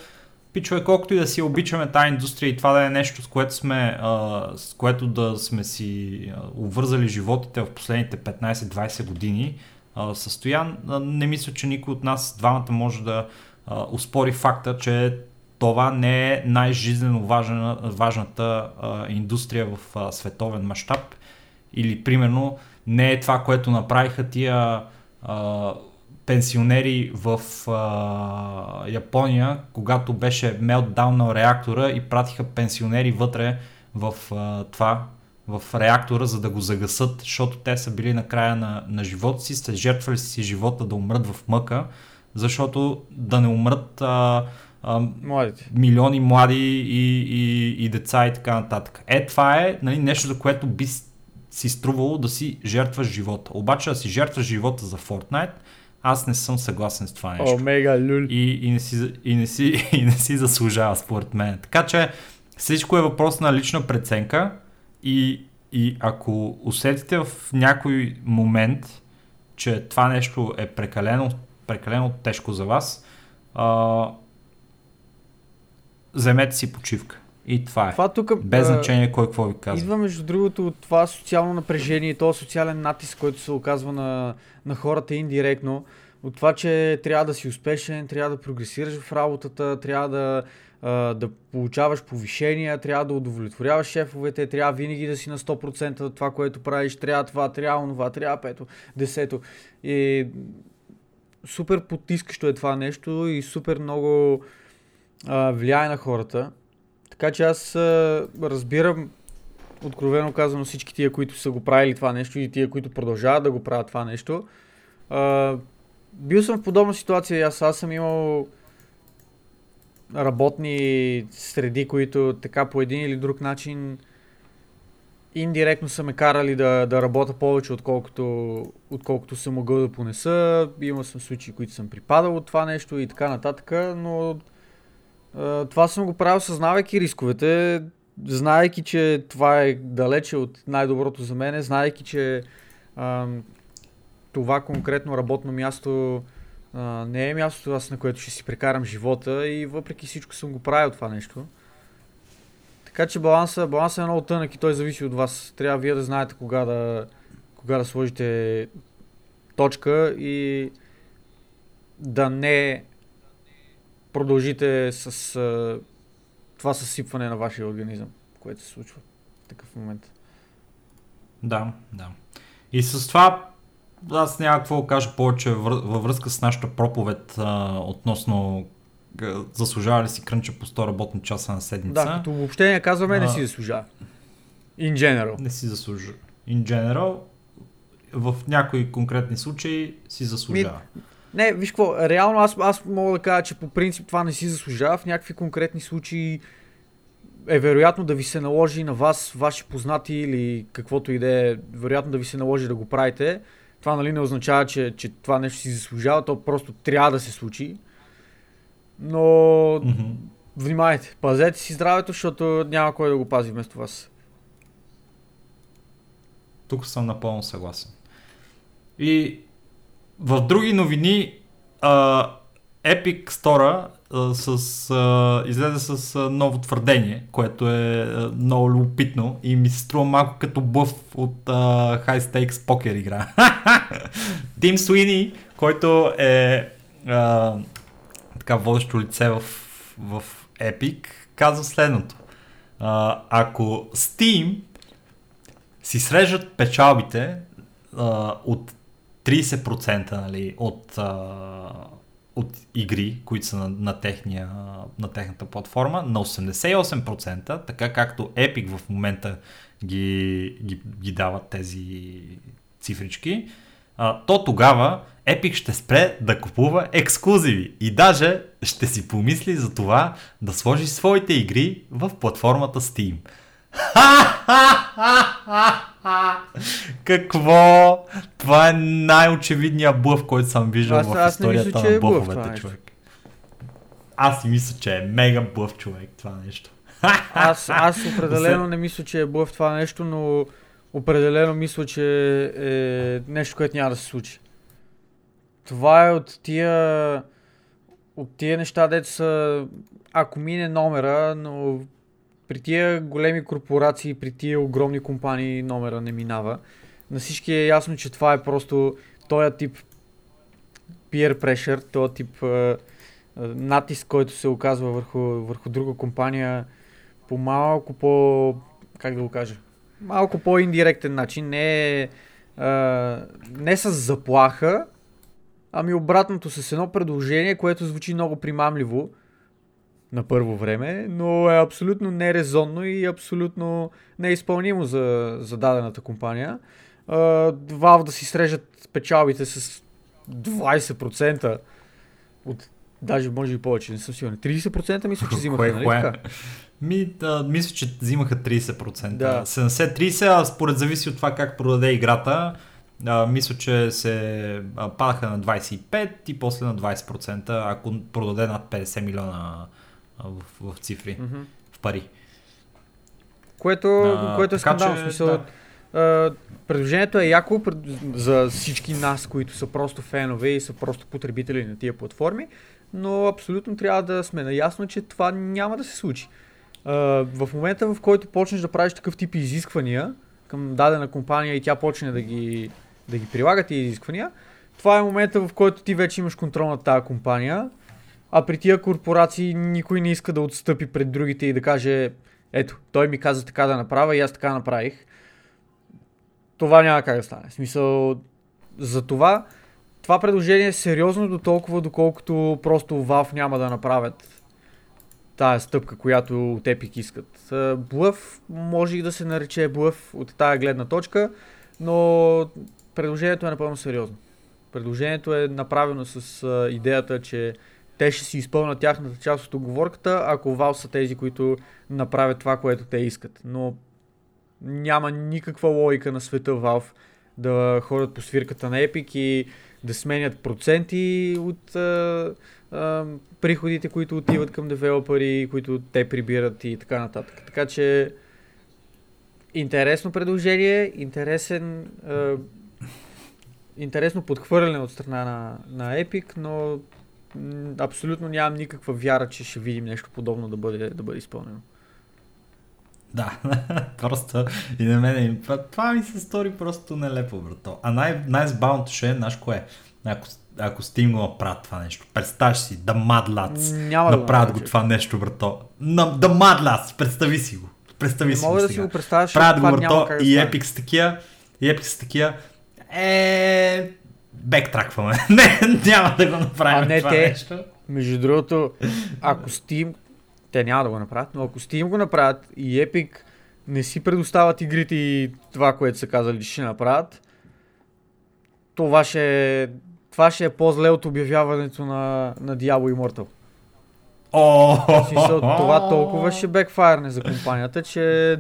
B: пичове, колкото и да си обичаме тази индустрия и това да е нещо, с което сме, а, с което да сме си а, увързали животите в последните 15-20 години, а, състоян, а, не мисля, че никой от нас двамата може да а, успори факта, че това не е най-жизненно важна, важната а, индустрия в а, световен мащаб. Или примерно не е това, което направиха тия а, пенсионери в а, Япония, когато беше мелтдаун на реактора и пратиха пенсионери вътре в а, това, в реактора, за да го загасат, защото те са били на края на, на живота си, сте жертвали си живота да умрат в мъка, защото да не умрат а, а,
A: Младите.
B: милиони млади и, и, и деца и така нататък. Е, това е нали, нещо, за което би си струвало да си жертваш живота. Обаче да си жертваш живота за Fortnite, аз не съм съгласен с това нещо.
A: Омега люл.
B: И, и, не си, и, не си, и не си заслужава според мен. Така че всичко е въпрос на лична преценка и, и ако усетите в някой момент, че това нещо е прекалено, прекалено тежко за вас, а, вземете си почивка. И това е.
A: Това тук
B: Без значение кой какво ви казва.
A: Идва между другото от това социално напрежение и този социален натиск, който се оказва на, на хората индиректно. От това, че трябва да си успешен, трябва да прогресираш в работата, трябва да, да получаваш повишения, трябва да удовлетворяваш шефовете, трябва винаги да си на 100% от това, което правиш, трябва това, трябва онова, трябва пето, десето. И супер потискащо е това нещо и супер много а, влияе на хората. Така че аз разбирам, откровено казано, всички тия, които са го правили това нещо и тия, които продължават да го правят това нещо. Бил съм в подобна ситуация и аз, аз съм имал работни среди, които така по един или друг начин индиректно са ме карали да, да работя повече, отколкото, отколкото съм могъл да понеса. Имал съм случаи, които съм припадал от това нещо и така нататък, но това съм го правил съзнавайки рисковете, знаейки, че това е далече от най-доброто за мен, знаейки, че това конкретно работно място не е мястото, аз на което ще си прекарам живота и въпреки всичко съм го правил това нещо. Така че баланса, баланса е много тънък и той зависи от вас. Трябва вие да знаете кога да, кога да сложите точка и да не продължите с а, това съсипване на вашия организъм, което се случва в такъв момент.
B: Да, да. И с това аз няма какво кажа повече във връзка с нашата проповед а, относно заслужава ли си крънча по 100 работни часа на седмица.
A: Да, като въобще не казваме, не
B: А.
A: си заслужава. In general.
B: Не си заслужава. In general, в някои конкретни случаи си заслужава.
A: Не, виж какво, реално аз, аз мога да кажа, че по принцип това не си заслужава. В някакви конкретни случаи е вероятно да ви се наложи на вас, ваши познати или каквото и да е, вероятно да ви се наложи да го правите. Това нали не означава, че, че това нещо си заслужава, то просто трябва да се случи. Но
B: Мгм.
A: внимайте, пазете си здравето, защото няма кой да го пази вместо вас.
B: Тук съм напълно съгласен. И в други новини а, Epic Store с, а, излезе с а, ново твърдение, което е а, много любопитно и ми се струва малко като бъв от а, High Stakes покер игра. Тим Суини, който е а, така водещо лице в, в Epic, казва следното. А, ако Steam си срежат печалбите а, от 30% нали, от, а, от игри, които са на, на, техния, на техната платформа, на 88%, така както Epic в момента ги, ги, ги дават тези цифрички, а, то тогава Epic ще спре да купува ексклюзиви и даже ще си помисли за това да сложи своите игри в платформата Steam. Какво? Това е най-очевидният блъв, който съм виждал
A: Аз-
B: в
A: аз не
B: историята
A: мисля,
B: на
A: е блъф
B: блъфовете,
A: нещо.
B: човек. Аз си мисля, че е мега блъв човек това нещо.
A: Аз, аз определено не мисля, че е блъв това нещо, но определено мисля, че е нещо, което няма да се случи. Това е от тия, от тия неща, дето са, ако мине номера, но при тия големи корпорации, при тия огромни компании номера не минава. На всички е ясно, че това е просто този тип peer pressure, този тип а, натиск, който се оказва върху, върху друга компания по малко по, как да го кажа, малко по-индиректен начин. Не, е, а, не с заплаха, ами обратното, с едно предложение, което звучи много примамливо на първо време, но е абсолютно нерезонно и абсолютно неизпълнимо за, за дадената компания. Valve да си срежат печалбите с 20% от Даже може и повече, не съм сигурен. 30% мисля, че взимаха,
B: кое,
A: нали
B: кое?
A: така?
B: Ми, да, мисля, че взимаха 30%.
A: Да.
B: 70-30, а според зависи от това как продаде играта. А, мисля, че се падаха на 25 и после на 20%, ако продаде над 50 милиона в, в цифри,
A: Мгм.
B: в пари.
A: Което,
B: А,
A: което е
B: че,
A: скандално. Смисъл, а, предложението е яко за всички нас, които са просто фенове и са просто потребители на тия платформи, но абсолютно трябва да сме наясно, че това няма да се случи. А, в момента, в който почнеш да правиш такъв тип изисквания към дадена компания и тя почне да ги, да ги прилага тия изисквания, това е момента, в който ти вече имаш контрол над тази компания, а при тия корпорации никой не иска да отстъпи пред другите и да каже ето, той ми каза така да направя и аз така направих. Това няма как да стане. В смисъл, за това, това предложение е сериозно до толкова, доколкото просто Valve няма да направят тая стъпка, която от Epic искат. Блъв може и да се нарече блъв от тая гледна точка, но предложението е напълно сериозно. Предложението е направено с а, идеята, че те ще си изпълнят тяхната част от оговорката, ако Valve са тези, които направят това, което те искат. Но няма никаква логика на света Valve да ходят по свирката на Epic и да сменят проценти от а, а, приходите, които отиват към девелопери, които те прибират и така нататък. Така че интересно предложение, интересен а, интересно подхвърляне от страна на, на Epic, но абсолютно нямам никаква вяра, че ще видим нещо подобно да бъде, да бъде изпълнено.
B: Да, просто и на мен това, това ми се стори просто нелепо, брато. А най- най-забавното ще е, знаеш кое? Ако, ако Steam го направят това нещо, представяш си, The Mad Lads,
A: Няма да го
B: направят го това нещо, брато. На, The Mad Lads, представи си го. Представи
A: Не
B: си
A: мога
B: го
A: да си
B: сега.
A: го представя, защото
B: Правят го, брато,
A: да
B: и. Epic с такива, и Epic с такива, е, бектракваме. не, няма да го направим
A: А не
B: това
A: те.
B: нещо.
A: Между другото, ако Steam, те няма да го направят, но ако Steam го направят и Epic не си предоставят игрите и това, което са казали, че ще направят, това ще, това ще е по-зле от обявяването на, на Diablo Immortal. Смисъл, това толкова ще бекфайрне за компанията, че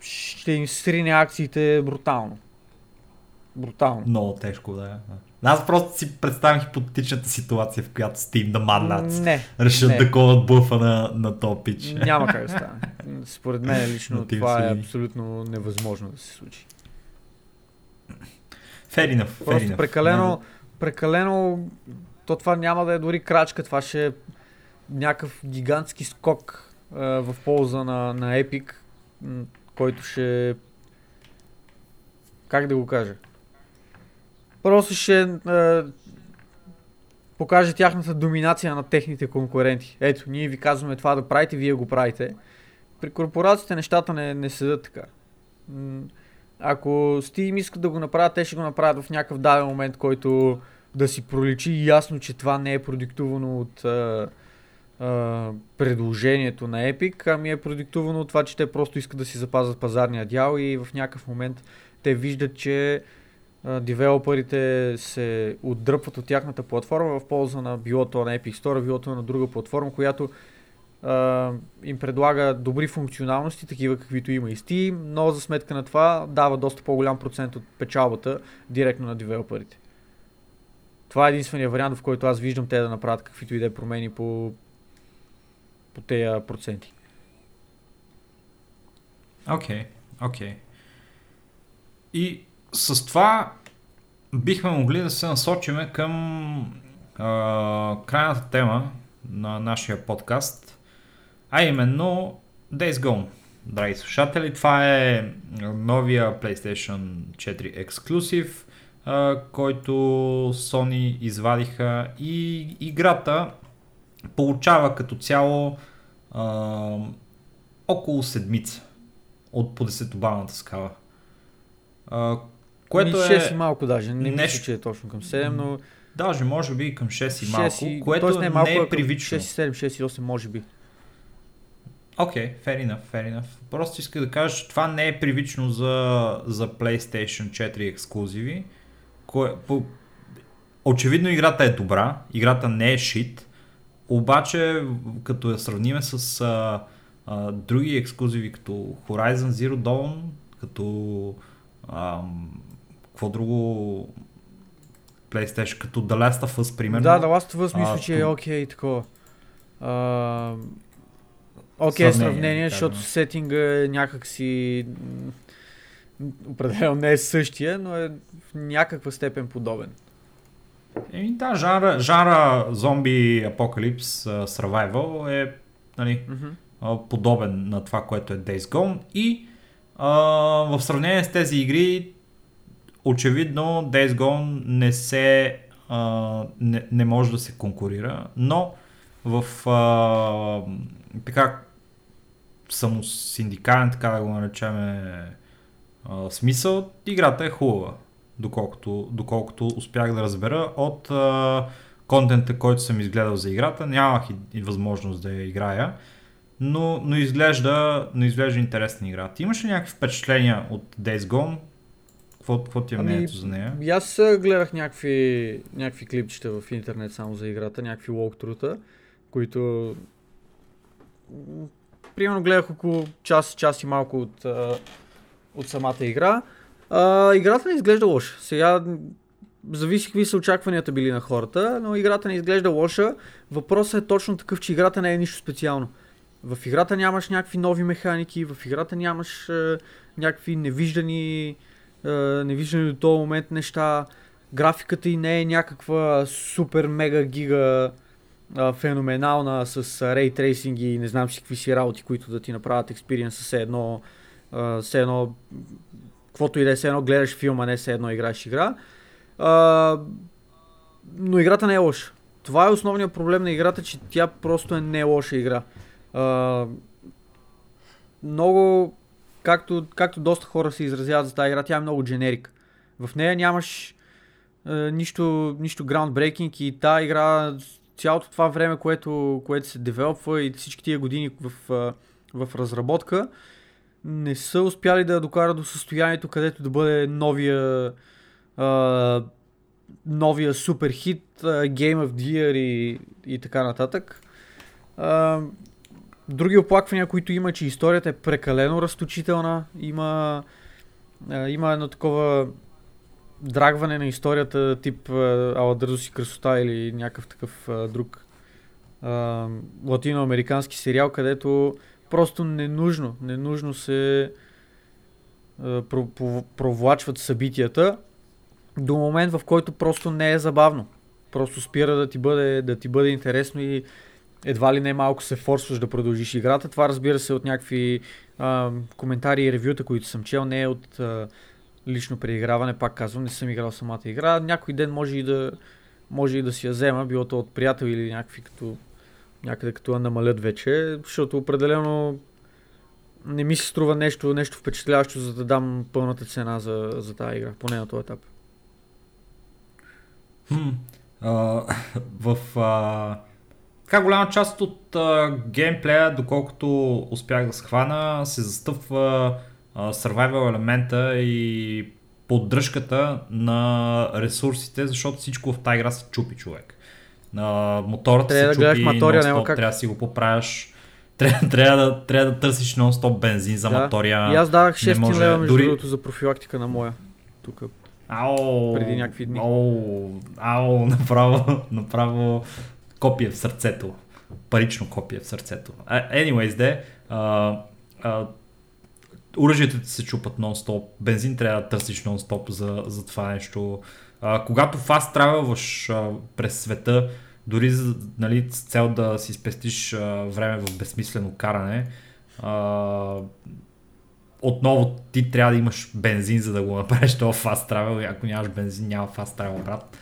A: ще им срине акциите брутално. Брутално.
B: Много тежко, да. Аз просто си представям хипотетичната ситуация, в която Steam да Mad
A: Не,
B: решат
A: не.
B: да колат бъфа на, на топ пич.
A: Няма как да стане. Според мен лично това е
B: си-
A: абсолютно невъзможно да се случи.
B: Fair enough, fair
A: Просто
B: enough.
A: прекалено, прекалено, то това няма да е дори крачка, това ще е някакъв гигантски скок а, в полза на, на Epic, който ще... Как да го кажа? Просто ще а, покаже тяхната доминация на техните конкуренти. Ето, ние ви казваме това да правите, вие го правите. При корпорациите нещата не, не седат така. Ако Steam искат да го направят, те ще го направят в някакъв даден момент, който да си проличи ясно, че това не е продиктувано от а, а, предложението на Epic, ами е продиктувано от това, че те просто искат да си запазят пазарния дял и в някакъв момент те виждат, че девелоперите се отдръпват от тяхната платформа в полза на билото на Epic Store, билото на друга платформа, която а, им предлага добри функционалности, такива каквито има и Steam, но за сметка на това дава доста по-голям процент от печалбата директно на девелоперите. Това е единствения вариант, в който аз виждам те да направят каквито и да е промени по, по тези проценти.
B: Окей, окей. И с това бихме могли да се насочиме към а, крайната тема на нашия подкаст, а именно Days Gone. Драги слушатели, това е новия PlayStation 4 ексклюзив, който Sony извадиха и играта получава като цяло а, около седмица от по 10-балната скала. А, което
A: Ми,
B: е...
A: 6 и малко даже, не
B: нещо-
A: мисля, че е точно към 7, но
B: Даже може би към 6 и малко,
A: 6 и,
B: което
A: тоест
B: не,
A: не, малко,
B: е
A: а към
B: привично.
A: 6 и 7, 6 и 8 може би.
B: Окей, okay, fair enough, fair enough. Просто иска да кажа, че това не е привично за, за PlayStation 4 ексклюзиви. Кое, по, очевидно играта е добра, играта не е шит, обаче като я сравниме с а, а, други ексклюзиви като Horizon Zero Dawn, като ам, какво друго PlayStation, като The Last of Us, примерно.
A: Да, The Last of Us мисля, че е окей такова. А, Окей е
B: Сравнение,
A: сравнение,
B: да
A: защото
B: кажем.
A: сетинга е някакси определено не е същия, но е в някаква степен подобен.
B: Еми да, жанра, жанра зомби апокалипс survival е нали, а, подобен на това, което е Days Gone и а, в сравнение с тези игри очевидно Days Gone не се а, не, не може да се конкурира, но в а, така самосиндикален, така да го наречем смисъл, играта е хубава, доколкото, доколкото успях да разбера от а, контента, който съм изгледал за играта. Нямах и, и възможност да я играя, но, но, изглежда, но изглежда интересна игра. Ти имаш ли някакви впечатления от Days Gone? Какво, какво ти е
A: Ами,
B: мнението за нея?
A: И аз гледах някакви, някакви клипчета в интернет само за играта, някакви walkthrough които примерно гледах около час, час и малко от, от самата игра. А, играта не изглежда лоша. Сега зависи какви са очакванията били на хората, но играта не изглежда лоша. Въпросът е точно такъв, че играта не е нищо специално. В играта нямаш някакви нови механики, в играта нямаш а, някакви невиждани е, невиждани до този момент неща. Графиката и не е някаква супер мега гига феноменална с рей трейсинг и не знам си какви си работи, които да ти направят експириенс с едно, все едно, каквото и да е, все едно гледаш филма, не все едно играеш игра. Но играта не е лоша. Това е основният проблем на играта, че тя просто е не лоша игра. Много както, както доста хора се изразяват за тази игра, тя е много дженерик. В нея нямаш е, нищо, нищо groundbreaking и тази игра цялото това време, което, което се девелопва и всички тия години в, е, в разработка, не са успяли да докарат до състоянието, където да бъде новия е, новия супер хит, е, Game of the Year и, и така нататък. Е, Други оплаквания, които има, че историята е прекалено разточителна. Има, има едно такова драгване на историята, тип Ала Дързост и красота или някакъв такъв друг латиноамерикански сериал, където просто ненужно, ненужно се провлачват събитията до момент, в който просто не е забавно. Просто спира да ти бъде, да ти бъде интересно и едва ли не малко се форсваш да продължиш играта. Това разбира се от някакви а, коментари и ревюта, които съм чел, не е от а, лично преиграване, пак казвам, не съм играл самата игра. Някой ден може и да, може и да си я взема, било то от приятел или някакви като някъде като я намалят вече, защото определено не ми се струва нещо, нещо впечатляващо, за да дам пълната цена за, за тази игра, поне на този етап.
B: Хм, а, в а, така голяма част от а, геймплея, доколкото успях да схвана, се застъпва а, survival елемента и поддръжката на ресурсите, защото всичко в тази игра се чупи човек. А, моторът
A: Трябва да
B: се
A: гледаш
B: чупи,
A: мотория, няма как.
B: трябва да си го поправяш. Трябва, трябва, да, трябва да търсиш нон-стоп бензин за
A: Да.
B: мотория.
A: И аз давах
B: не
A: 6
B: може-
A: лева между
B: дори-
A: другото за профилактика на моя. Тук.
B: Ау,
A: преди някакви дни.
B: Ау, ау, направо, направо копие в сърцето. Парично копие в сърцето. Anyways, де, оръжията ти се чупат нон-стоп, бензин трябва да търсиш нон-стоп за, за това нещо. А, когато фаст травелваш през света, дори за, нали, с цел да си спестиш а, време в безсмислено каране, а, отново ти трябва да имаш бензин, за да го направиш това travel и ако нямаш бензин, няма fast travel, брат.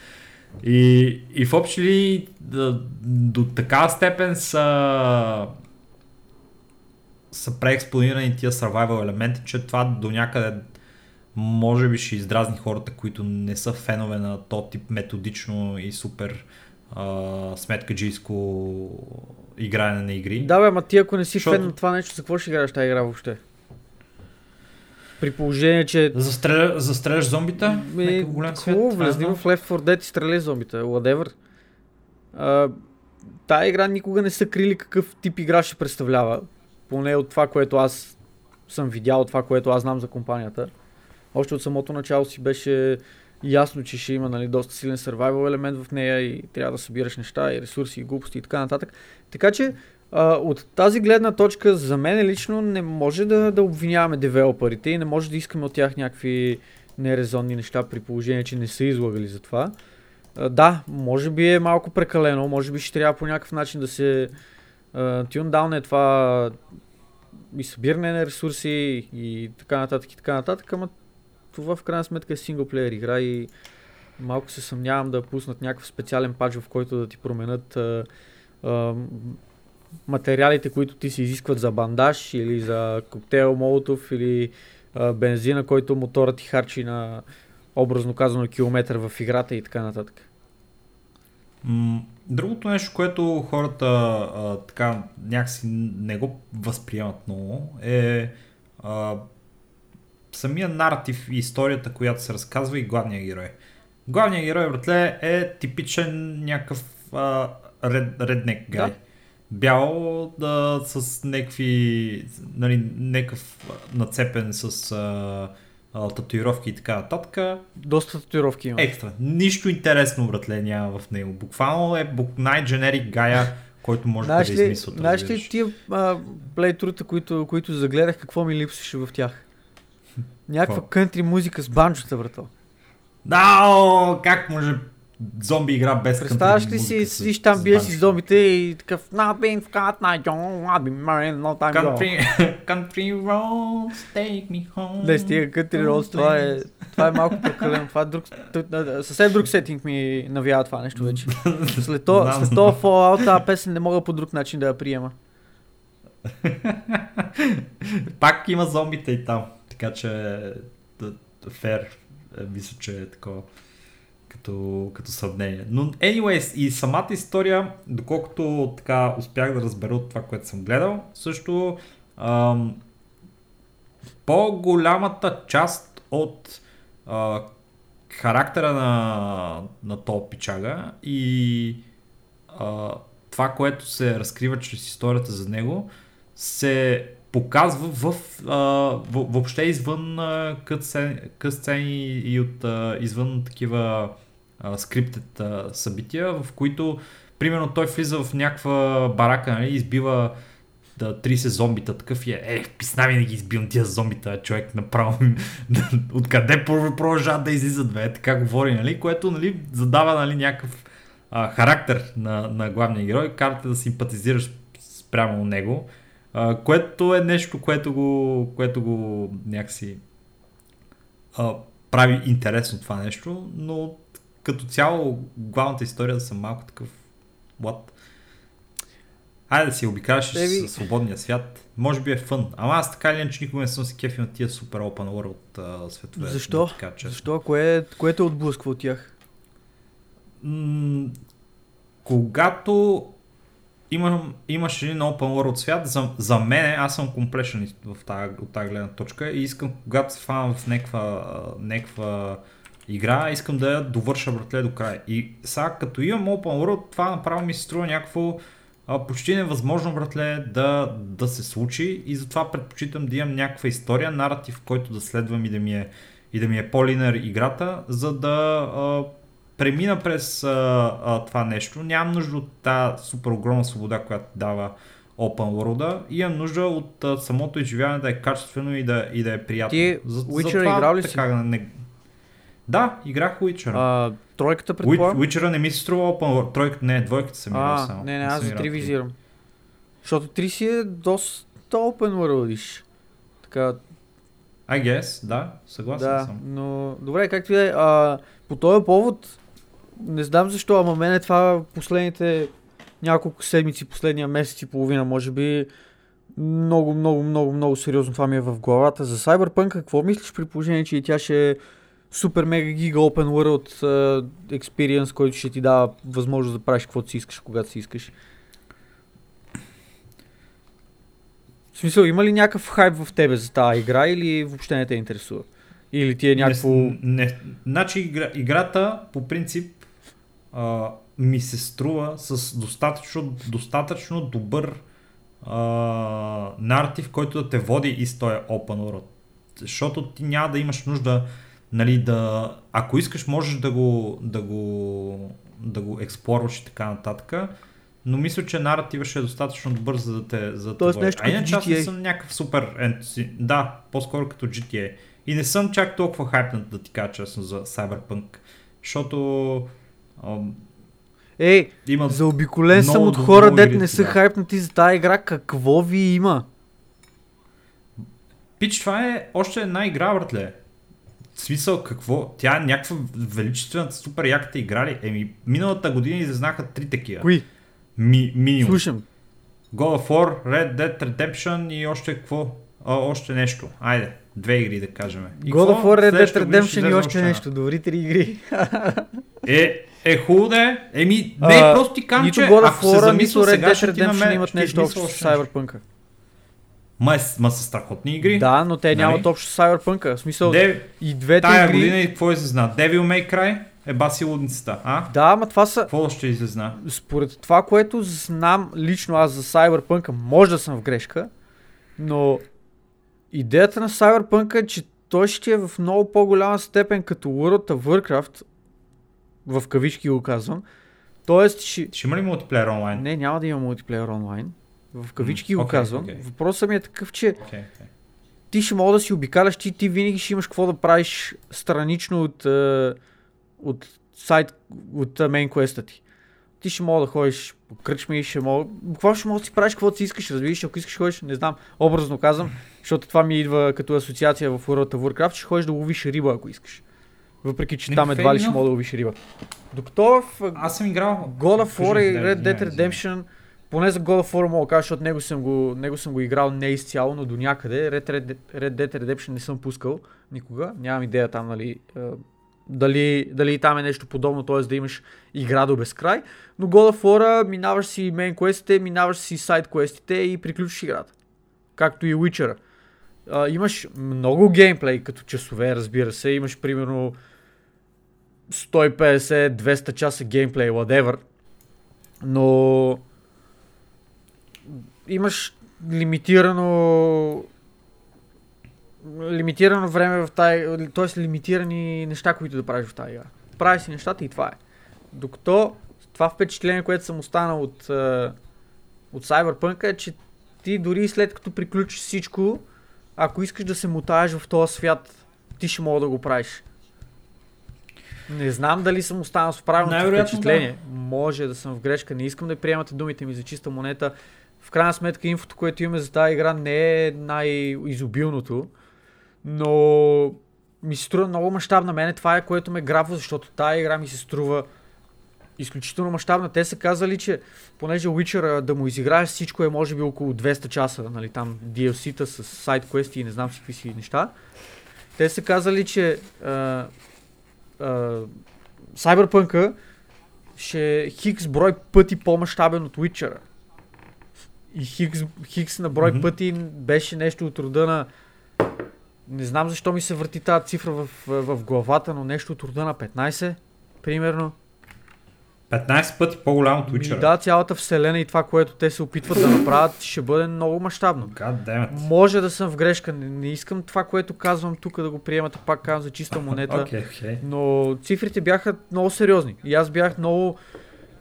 B: И, и в общи ли до, до такава степен са са преекспонирани тия survival елементи, че това до някъде може би ще издразни хората, които не са фенове на то тип методично и супер а, сметкаджийско игране на игри.
A: Да, бе, ма ти ако не си Защото... фен на това нещо, за какво ще играеш тази игра въобще? При положение, че...
B: Застреля, застреляш зомбита?
A: Ми, голям свят? Хубаво, влезни в Left 4 Dead и стреляй зомбита, whatever. Тая игра никога не са крили какъв тип игра ще представлява. Поне от това, което аз съм видял, от това, което аз знам за компанията. Още от самото начало си беше ясно, че ще има нали, доста силен survival елемент в нея и трябва да събираш неща и ресурси и глупости и така нататък. Така че а, от тази гледна точка за мен лично не може да, да обвиняваме девелоперите и не може да искаме от тях някакви нерезонни неща при положение, че не са излагали за това. Да, може би е малко прекалено, може би ще трябва по някакъв начин да се тюндаун е това и събиране на ресурси и така нататък и така нататък, ама това в крайна сметка е синглплеер игра и малко се съмнявам да пуснат някакъв специален пач, в който да ти променят а, а, материалите, които ти се изискват за бандаж или за коктейл молотов или а, бензина, който мотора ти харчи на образно казано километър в играта и така нататък.
B: Другото нещо, което хората а, така някакси не го възприемат много е а, самия наратив и историята, която се разказва и главния герой. Главният герой, братле, е типичен някакъв а, ред, реднек гай. Да. Бял да, с някакви, нали, някакъв нацепен с а, а, татуировки и така нататък.
A: Доста татуировки има.
B: Екстра. Нищо интересно, братле, няма в него. Буквално е най-дженерик гая, който може да измисля.
A: Знаеш ли тия плейтрута, които, които загледах, какво ми липсваше в тях? Някаква кънтри музика с банджота, брато.
B: Да, как може зомби игра без
A: Представяш ли си, седиш там, биеш си зомбите и такъв Nothing got my John, I'll be married no time
B: country, country roads, take me home.
A: Не, стига Country Roads, това е, това е малко прекалено. Това е друг, съвсем друг сетинг ми навява това нещо вече. След това, след това Fallout, тази песен не мога по друг начин да я приема.
B: Пак има зомбите и там. Така че фер, е, мисля, че е такова като, като сравнение. Но, anyways, и самата история, доколкото така успях да разбера от това, което съм гледал, също ам, по-голямата част от а, характера на, на то пичага и а, това, което се разкрива чрез историята за него, се показва в, а, въобще извън късцени и от а, извън такива скриптед събития, в които примерно той влиза в някаква барака нали, избива да, 30 зомбита, такъв е, е, писна ми да ги избивам тия зомбита, човек направо, откъде продължават да излизат, бе, така говори, нали, което, нали, задава, нали, някакъв а, характер на, на главния герой, карате да симпатизираш спрямо него, а, което е нещо, което го, което го някакси а, прави интересно това нещо, но като цяло главната история да съм малко такъв what? Айде да си обикаляш Maybe... свободния свят. Може би е фън. Ама аз така или иначе никога не съм си кефил на тия супер open world uh, светове.
A: Защо? Така, Защо? Кое, кое те отблъсква от тях?
B: М- когато имам, имаш един open world свят, за, за мен, аз съм комплекшен в тази, от тази гледна точка и искам, когато се фана в някаква, някаква игра, искам да я довърша братле до края. И сега като имам open world, това направо ми се струва някакво а, почти невъзможно, братле, да, да се случи и затова предпочитам да имам някаква история, наратив, който да следвам и да ми е, и да ми е по-линер играта, за да а, премина през а, а, това нещо. Нямам нужда от тази супер огромна свобода, която дава Open World и имам нужда от а, самото изживяване да е качествено и да, и да е приятно.
A: Ти за, Witcher за това, играл ли така,
B: си? Не... Да, играх Witcher.
A: А, тройката предполагам?
B: Witcher не ми се струва Open World. Тройката, не, двойката съм играл само.
A: Не, не, аз за 3 визирам. Защото 3 си е доста Open World. Така,
B: I guess, да, съгласен
A: да,
B: съм.
A: но добре, както и да е, по този повод не знам защо, ама мене това последните няколко седмици, последния месец и половина, може би, много, много, много, много сериозно това ми е в главата. За Cyberpunk какво мислиш при положение, че и тя ще е супер мега гига open world uh, experience, който ще ти дава възможност да правиш каквото си искаш, когато си искаш? В смисъл, има ли някакъв хайп в тебе за тази игра или въобще не те интересува? Или ти е някакво...
B: Не, не, значи игра, играта по принцип а, ми се струва с достатъчно, достатъчно добър а, наратив, който да те води из този open world. Защото ти няма да имаш нужда, нали, да... Ако искаш, можеш да го, да го, да го експлорваш и така нататък. Но мисля, че наратива ще е достатъчно добър, за да те, за да
A: Тоест нещо
B: а иначе аз не съм някакъв супер ентуси... Да, по-скоро като GTA. И не съм чак толкова хайпнат да ти кажа честно за Cyberpunk. Защото ам,
A: Ей,
B: има
A: заобиколен съм от хора, дет не са хайпнати за тази игра. Какво ви има?
B: Пич, това е още една игра, братле. Смисъл, какво? Тя е някаква величествена, супер яката игра ли? Еми, миналата година излезнаха три такива.
A: Кои?
B: Ми, минимум.
A: Слушам.
B: God of War, Red Dead Redemption и още какво? А, още нещо. Айде, две игри да кажем. И
A: God of? War, Red Dead Redemption и още нещо. Добри три игри.
B: Е, е хубаво да е. Еми, не,
A: А,
B: просто ти
A: Нито
B: че ако се замисля
A: Red
B: сега,
A: Dead
B: ще имаме,
A: Redemption имат нещо общо с. Cyberpunk.
B: Ма, е, ма са страхотни игри.
A: Да, но те
B: Нали?
A: нямат общо с Cyberpunk. В смисъл,
B: Де,
A: и двете
B: тая
A: игри...
B: година и какво излезна? Devil May Cry е баси лудницата, а?
A: Да, ама това са...
B: Какво ще излезна?
A: Според това, което знам лично аз за Cyberpunk, може да съм в грешка, но идеята на Cyberpunk е, че той ще е в много по-голяма степен като World of Warcraft, в кавички го казвам, Тоест, ще...
B: Ще има ли мултиплеер онлайн?
A: не, няма да има мултиплеер онлайн. В кавички
B: М,
A: го
B: окей,
A: казвам.
B: окей.
A: Въпросът ми е такъв, че
B: Okay, okay.
A: ти ще мога да си обикаляш, ти, ти винаги ще имаш какво да правиш странично от, от сайт, от мейн квеста ти. Ти ще мога да ходиш по кръчми, ще мога, буквално ще мога да си правиш каквото си искаш, разбираш, ако искаш ходиш, не знам, образно казвам, защото това ми идва като асоциация в World of Warcraft, ще ходиш да ловиш риба, ако искаш. Въпреки, че
B: Ми,
A: там едва ли ще мога да ловиш риба. Докато в
B: Аз съм играл.
A: God of War и Red Dead Redemption, поне за God of War мога кажа, защото него съм го, него съм го играл не изцяло, но до някъде. Red, Red, Red Dead Redemption не съм пускал никога. Нямам идея там, нали, дали, дали там е нещо подобно, т.е. да имаш игра до безкрай. Но God of War минаваш си мейн квестите, минаваш си сайд квестите и приключиш играта. Както и Witcher. Имаш много геймплей като часове, разбира се. Имаш примерно 150-200 часа геймплей, whatever. Но имаш лимитирано лимитирано време в тази, т.е. лимитирани неща, които да правиш в тази игра. Прави си нещата и това е. Докато това впечатление, което съм останал от, от Cyberpunk е, че ти дори след като приключиш всичко, ако искаш да се мутаеш в този свят, ти ще мога да го правиш. Не знам дали съм останал с правилното впечатление. Може да съм в грешка. Не искам да приемате думите ми за чиста монета. В крайна сметка инфото, което имаме за тази игра не е най-изобилното, но ми се струва много мащабна. Мене това е което ме грабва, защото тази игра ми се струва изключително мащабна. Те са казали, че понеже Witcher да му изиграеш всичко е може би около 200 часа, нали, там DLC-та с сайт квести и не знам си какви си неща. Те са казали, че а, а, Cyberpunk ще е хикс брой пъти по-мащабен от Witcher. И хикс, хикс на брой
B: Мгм.
A: пъти беше нещо от рода на не знам защо ми се върти тази цифра в, в, в главата, но нещо от рода на 15, примерно.
B: 15 пъти по-голям от Witcher.
A: да, цялата вселена и това, което те се опитват да направят, ще бъде много мащабно. Може да съм в грешка, не, не искам това, което казвам тук да го приемате, пак казвам за чиста монета.
B: Окей, окей.
A: Но цифрите бяха много сериозни. И аз бях много...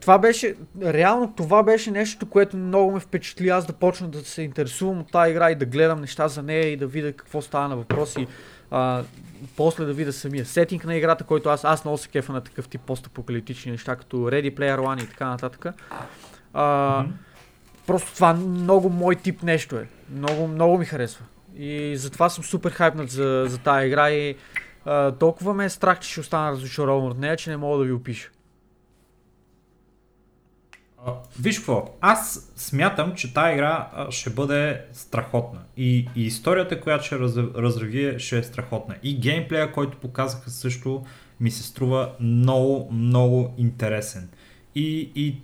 A: Това беше, реално това беше нещо, което много ме впечатли аз да почна да се интересувам от тази игра и да гледам неща за нея и да видя какво става на въпроси. А, после да видя самия сетинг на играта, който аз, аз много се кефа на такъв тип постапокалиптични неща, като Ready Player One и така нататък. А,
B: Мгм.
A: Просто това много мой тип нещо е. Много, много ми харесва. И затова съм супер хайпнат за, за тази игра и а, толкова ме е страх, че ще остана разочарован от нея, че не мога да ви опиша.
B: А, Виж какво, аз смятам, че тази игра ще бъде страхотна. И, и историята, която ще раз, разрави, ще е страхотна. И геймплея, който показаха също, ми се струва много, много интересен. И, и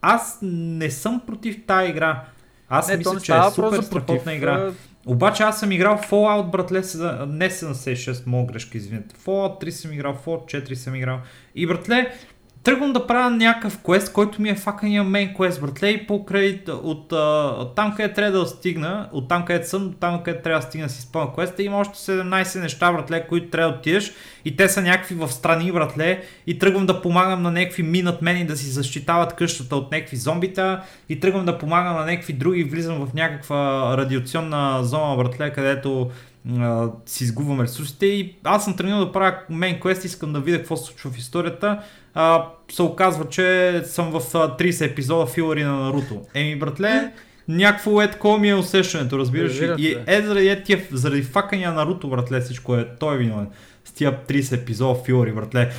B: аз не съм против тази игра. Аз
A: Не,
B: мисля, че е супер страхотна
A: против,
B: игра. Обаче аз съм играл Fallout, братле, не 76, моя грешка, извинете. Fallout 3 съм играл, Fallout 4 съм играл. И братле, тръгвам да правя някакъв квест, който ми е факания мейн квест, братле, и покрай от, от там, къде трябва да стигна, от там, къде съм, до там, къде трябва да стигна си изпълня квеста, има още 17 неща, братле, които трябва да отидеш и те са някакви в страни, братле, и тръгвам да помагам на някакви минат мени да си защитават къщата от някакви зомбита и тръгвам да помагам на някакви други, влизам в някаква радиационна зона, братле, където а, си изгубвам ресурсите и аз съм тръгнал да правя мейн квест, искам да видя какво се случва в историята. А, се оказва, че съм в а, 30 епизода филари на Наруто. Еми, братле, някакво е такова ми е усещането, разбираш ли? И е заради, е, тия, заради факания Наруто, братле, всичко е, той е виновен. С тия 30 епизода филари, братле.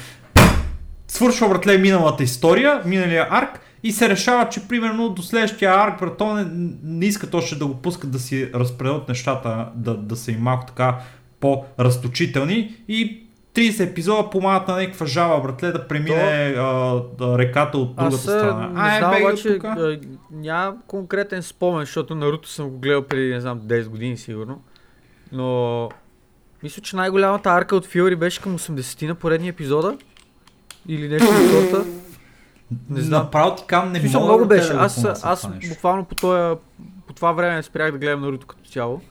B: Свършва, братле, миналата история, миналия арк и се решава, че примерно до следващия арк, брато, не, не искат още да го пускат да си разпределят нещата, да, да са им малко така по-разточителни и 30 епизода помагат на някаква жаба, братле, да премине а, да, реката от другата
A: Аз а,
B: страна.
A: не
B: Ай,
A: знам, обаче
B: тука.
A: а, няма конкретен спомен, защото Наруто съм го гледал преди, не знам, 10 години сигурно. Но мисля, че най-голямата арка от Фиори беше към 80 на поредния епизода. Или нещо от сорта. Не знам.
B: Направо ти кам не
A: смисъл,
B: мога
A: много беше.
B: да го
A: Аз, аз буквално по, тоя, по това време спрях да гледам Наруто като цяло.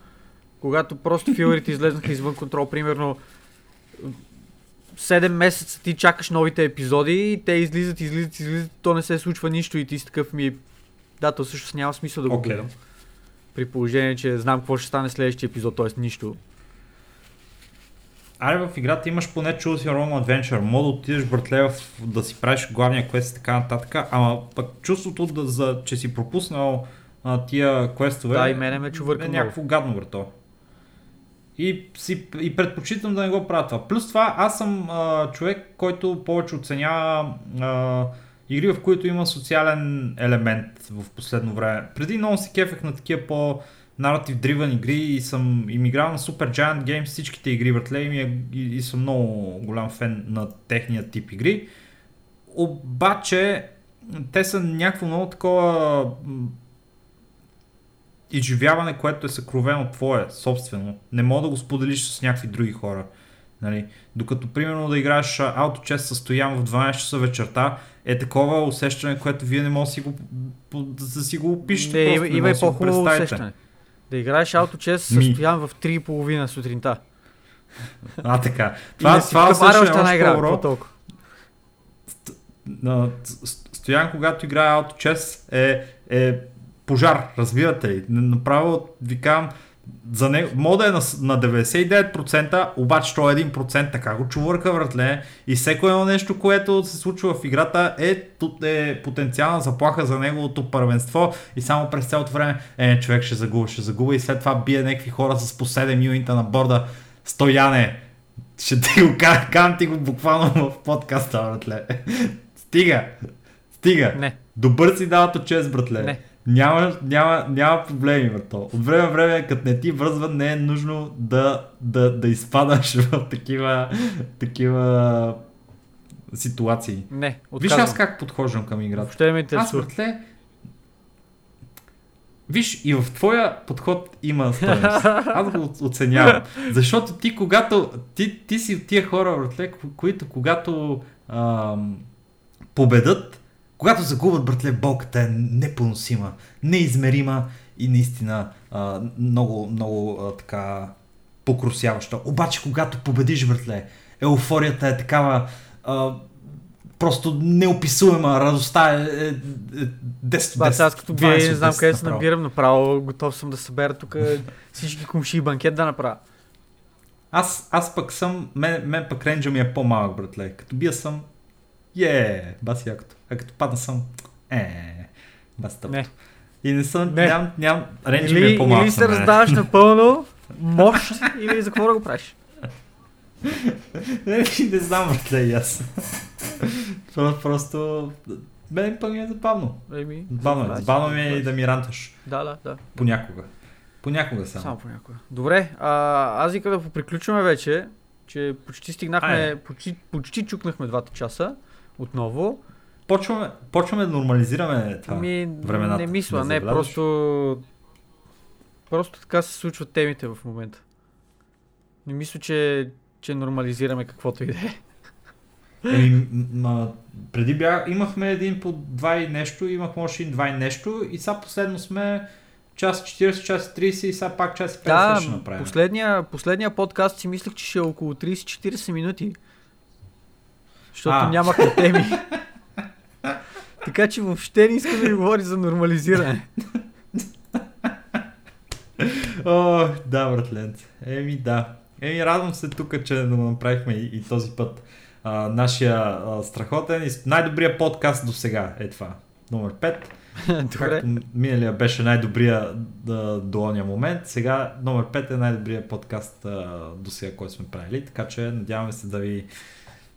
A: Когато просто филърите излезнаха извън контрол, примерно 7 месеца ти чакаш новите епизоди и те излизат, излизат, излизат, то не се случва нищо и ти си такъв ми... Да, то всъщност няма смисъл да го
B: Окей.
A: гледам. При положение, че знам какво ще стане следващия епизод, т.е. нищо.
B: Аре в играта имаш поне Choose Your Own Adventure, мога да отидеш братле в, да си правиш главния квест и така нататък, ама пък чувството, да, за, че си пропуснал а, тия квестове
A: Да, и мене ме чувърка
B: е някакво гадно брато. И, си, и предпочитам да не го правя това. Плюс това аз съм а, човек, който повече оценява а, игри, в които има социален елемент в последно време. Преди много се кефех на такива по narrative driven игри и съм им играл на Super Giant Games всичките игри, братле, и, е, и, и съм много голям фен на техния тип игри. Обаче, те са някакво много такова изживяване, което е съкровено твое, собствено. Не мога да го споделиш с някакви други хора. Нали? Докато, примерно, да играеш ауточест с Стоян в 12 часа вечерта, е такова усещане, което вие не може да си го, да си го опишете.
A: Не,
B: просто,
A: има, и по-хубаво усещане. Да играеш ауточес
B: Ми.
A: с Стоян в 3.30 сутринта.
B: А, така.
A: Това, и да
B: това
A: още
B: е още
A: игра.
B: С- Стоян, когато играе ауточес, е, е пожар, разбирате ли? Направо ви казвам, за него, мога да е на, на 99%, обаче той е 1%, така го чувърка, братле. И всеко едно нещо, което се случва в играта е, е потенциална заплаха за неговото първенство и само през цялото време, е, човек ще загуба, ще загуба и след това бие някакви хора с по 7 юнита на борда. Стояне, ще ти го казвам ти го буквално в подкаста, братле. Стига, стига.
A: Не.
B: Добър си давато чест, братле.
A: Не.
B: Няма, няма, няма проблеми, брато. От време време, като не ти връзва, не е нужно да, да, да изпадаш в такива, такива ситуации.
A: Не,
B: Виж
A: отказвам.
B: аз как подхождам към играта.
A: Не ме
B: Аз,
A: интересува.
B: братле, Виж, и в твоя подход има стойност. Аз го оценявам. Защото ти, когато. Ти, ти си тия хора, братле, ко- които когато ам, победат, когато загубят, братле, болката е непоносима, неизмерима и наистина а, много, много а, така покрусяваща. Обаче, когато победиш, братле, еуфорията е такава а, просто неописуема, радостта е, е, е 10
A: Това аз като
B: 12
A: не знам
B: 10
A: къде се набирам, направо готов съм да събера тук всички комши и банкет да направя.
B: Аз, аз пък съм, мен, мен пък ренджа ми е по-малък, братле. Като бия съм, е, баси якото. А като падна съм, е, тъпто.
A: Не.
B: И не съм,
A: Не.
B: нямам, нямам, ренджа ми е
A: Или,
B: по-малък.
A: или се раздаваш напълно мощ, или за какво да го правиш?
B: не, не знам, братле, и аз. Това просто, Мен пък ми е забавно.
A: Еми,
B: Забавно е. Забавно ми е да ми ранташ.
A: Да, да, да.
B: Понякога. Понякога само.
A: Само понякога. Добре, а, аз викам да поприключваме вече, че почти стигнахме, почти, почти чукнахме двата часа отново.
B: Почваме, почваме да нормализираме това.
A: Ами,
B: времената.
A: не мисля,
B: Не
A: не, просто... Просто така се случват темите в момента. Не мисля, че, че нормализираме каквото и да е.
B: Еми, м- м- преди бях, имахме един по два и нещо, имахме още един два и нещо и сега последно сме час 40, час 30 и сега пак час 50 ще
A: Да,
B: направим.
A: последния, последния подкаст си мислех, че ще е около 30-40 минути. Защото
B: А.
A: нямахме теми. така че въобще не искам да ви говори за нормализиране.
B: О, да, братлент. Еми, да. Еми, радвам се тук, че направихме и, и този път. А, нашия а, страхотен и най-добрия подкаст до сега е това. Номер 5.
A: Добре.
B: Както миналия беше най-добрия да, до ония момент, сега номер 5 е най-добрия подкаст а, до сега, който сме правили, така че надяваме се да ви,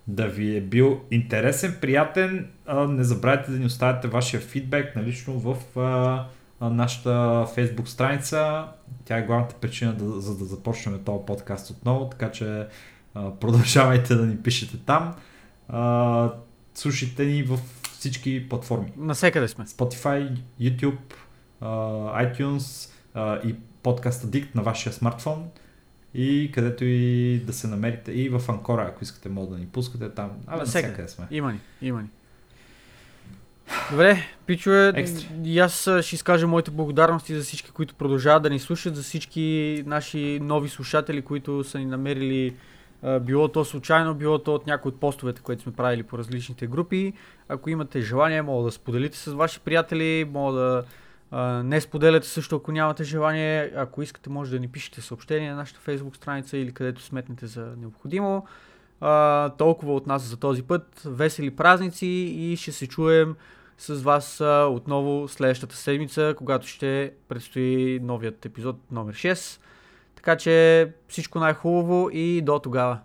B: да ви е бил интересен, приятен. Не забравяйте да ни оставяте вашия фидбек налично в а, а, нашата Facebook страница. Тя е главната причина да, за да започнем този подкаст отново, така че продължавайте да ни пишете там. Слушайте ни в всички платформи.
A: Насекъде сме.
B: Spotify, YouTube, iTunes и Podcast Addict на вашия смартфон и където и да се намерите и в Анкора, ако искате мога да ни пускате там. Абе,
A: Навсякъде.
B: сме.
A: Има ни, има ни. Добре, пичове, и аз ще изкажа моите благодарности за всички, които продължават да ни слушат, за всички наши нови слушатели, които са ни намерили било то случайно, било то от някои от постовете, които сме правили по различните групи. Ако имате желание, мога да споделите с ваши приятели, мога да не споделяте също, ако нямате желание. Ако искате, може да ни пишете съобщение на нашата Facebook страница или където сметнете за необходимо. А, толкова от нас за този път. Весели празници и ще се чуем с вас отново следващата седмица, когато ще предстои новият епизод номер 6. Така че всичко най-хубаво и до тогава.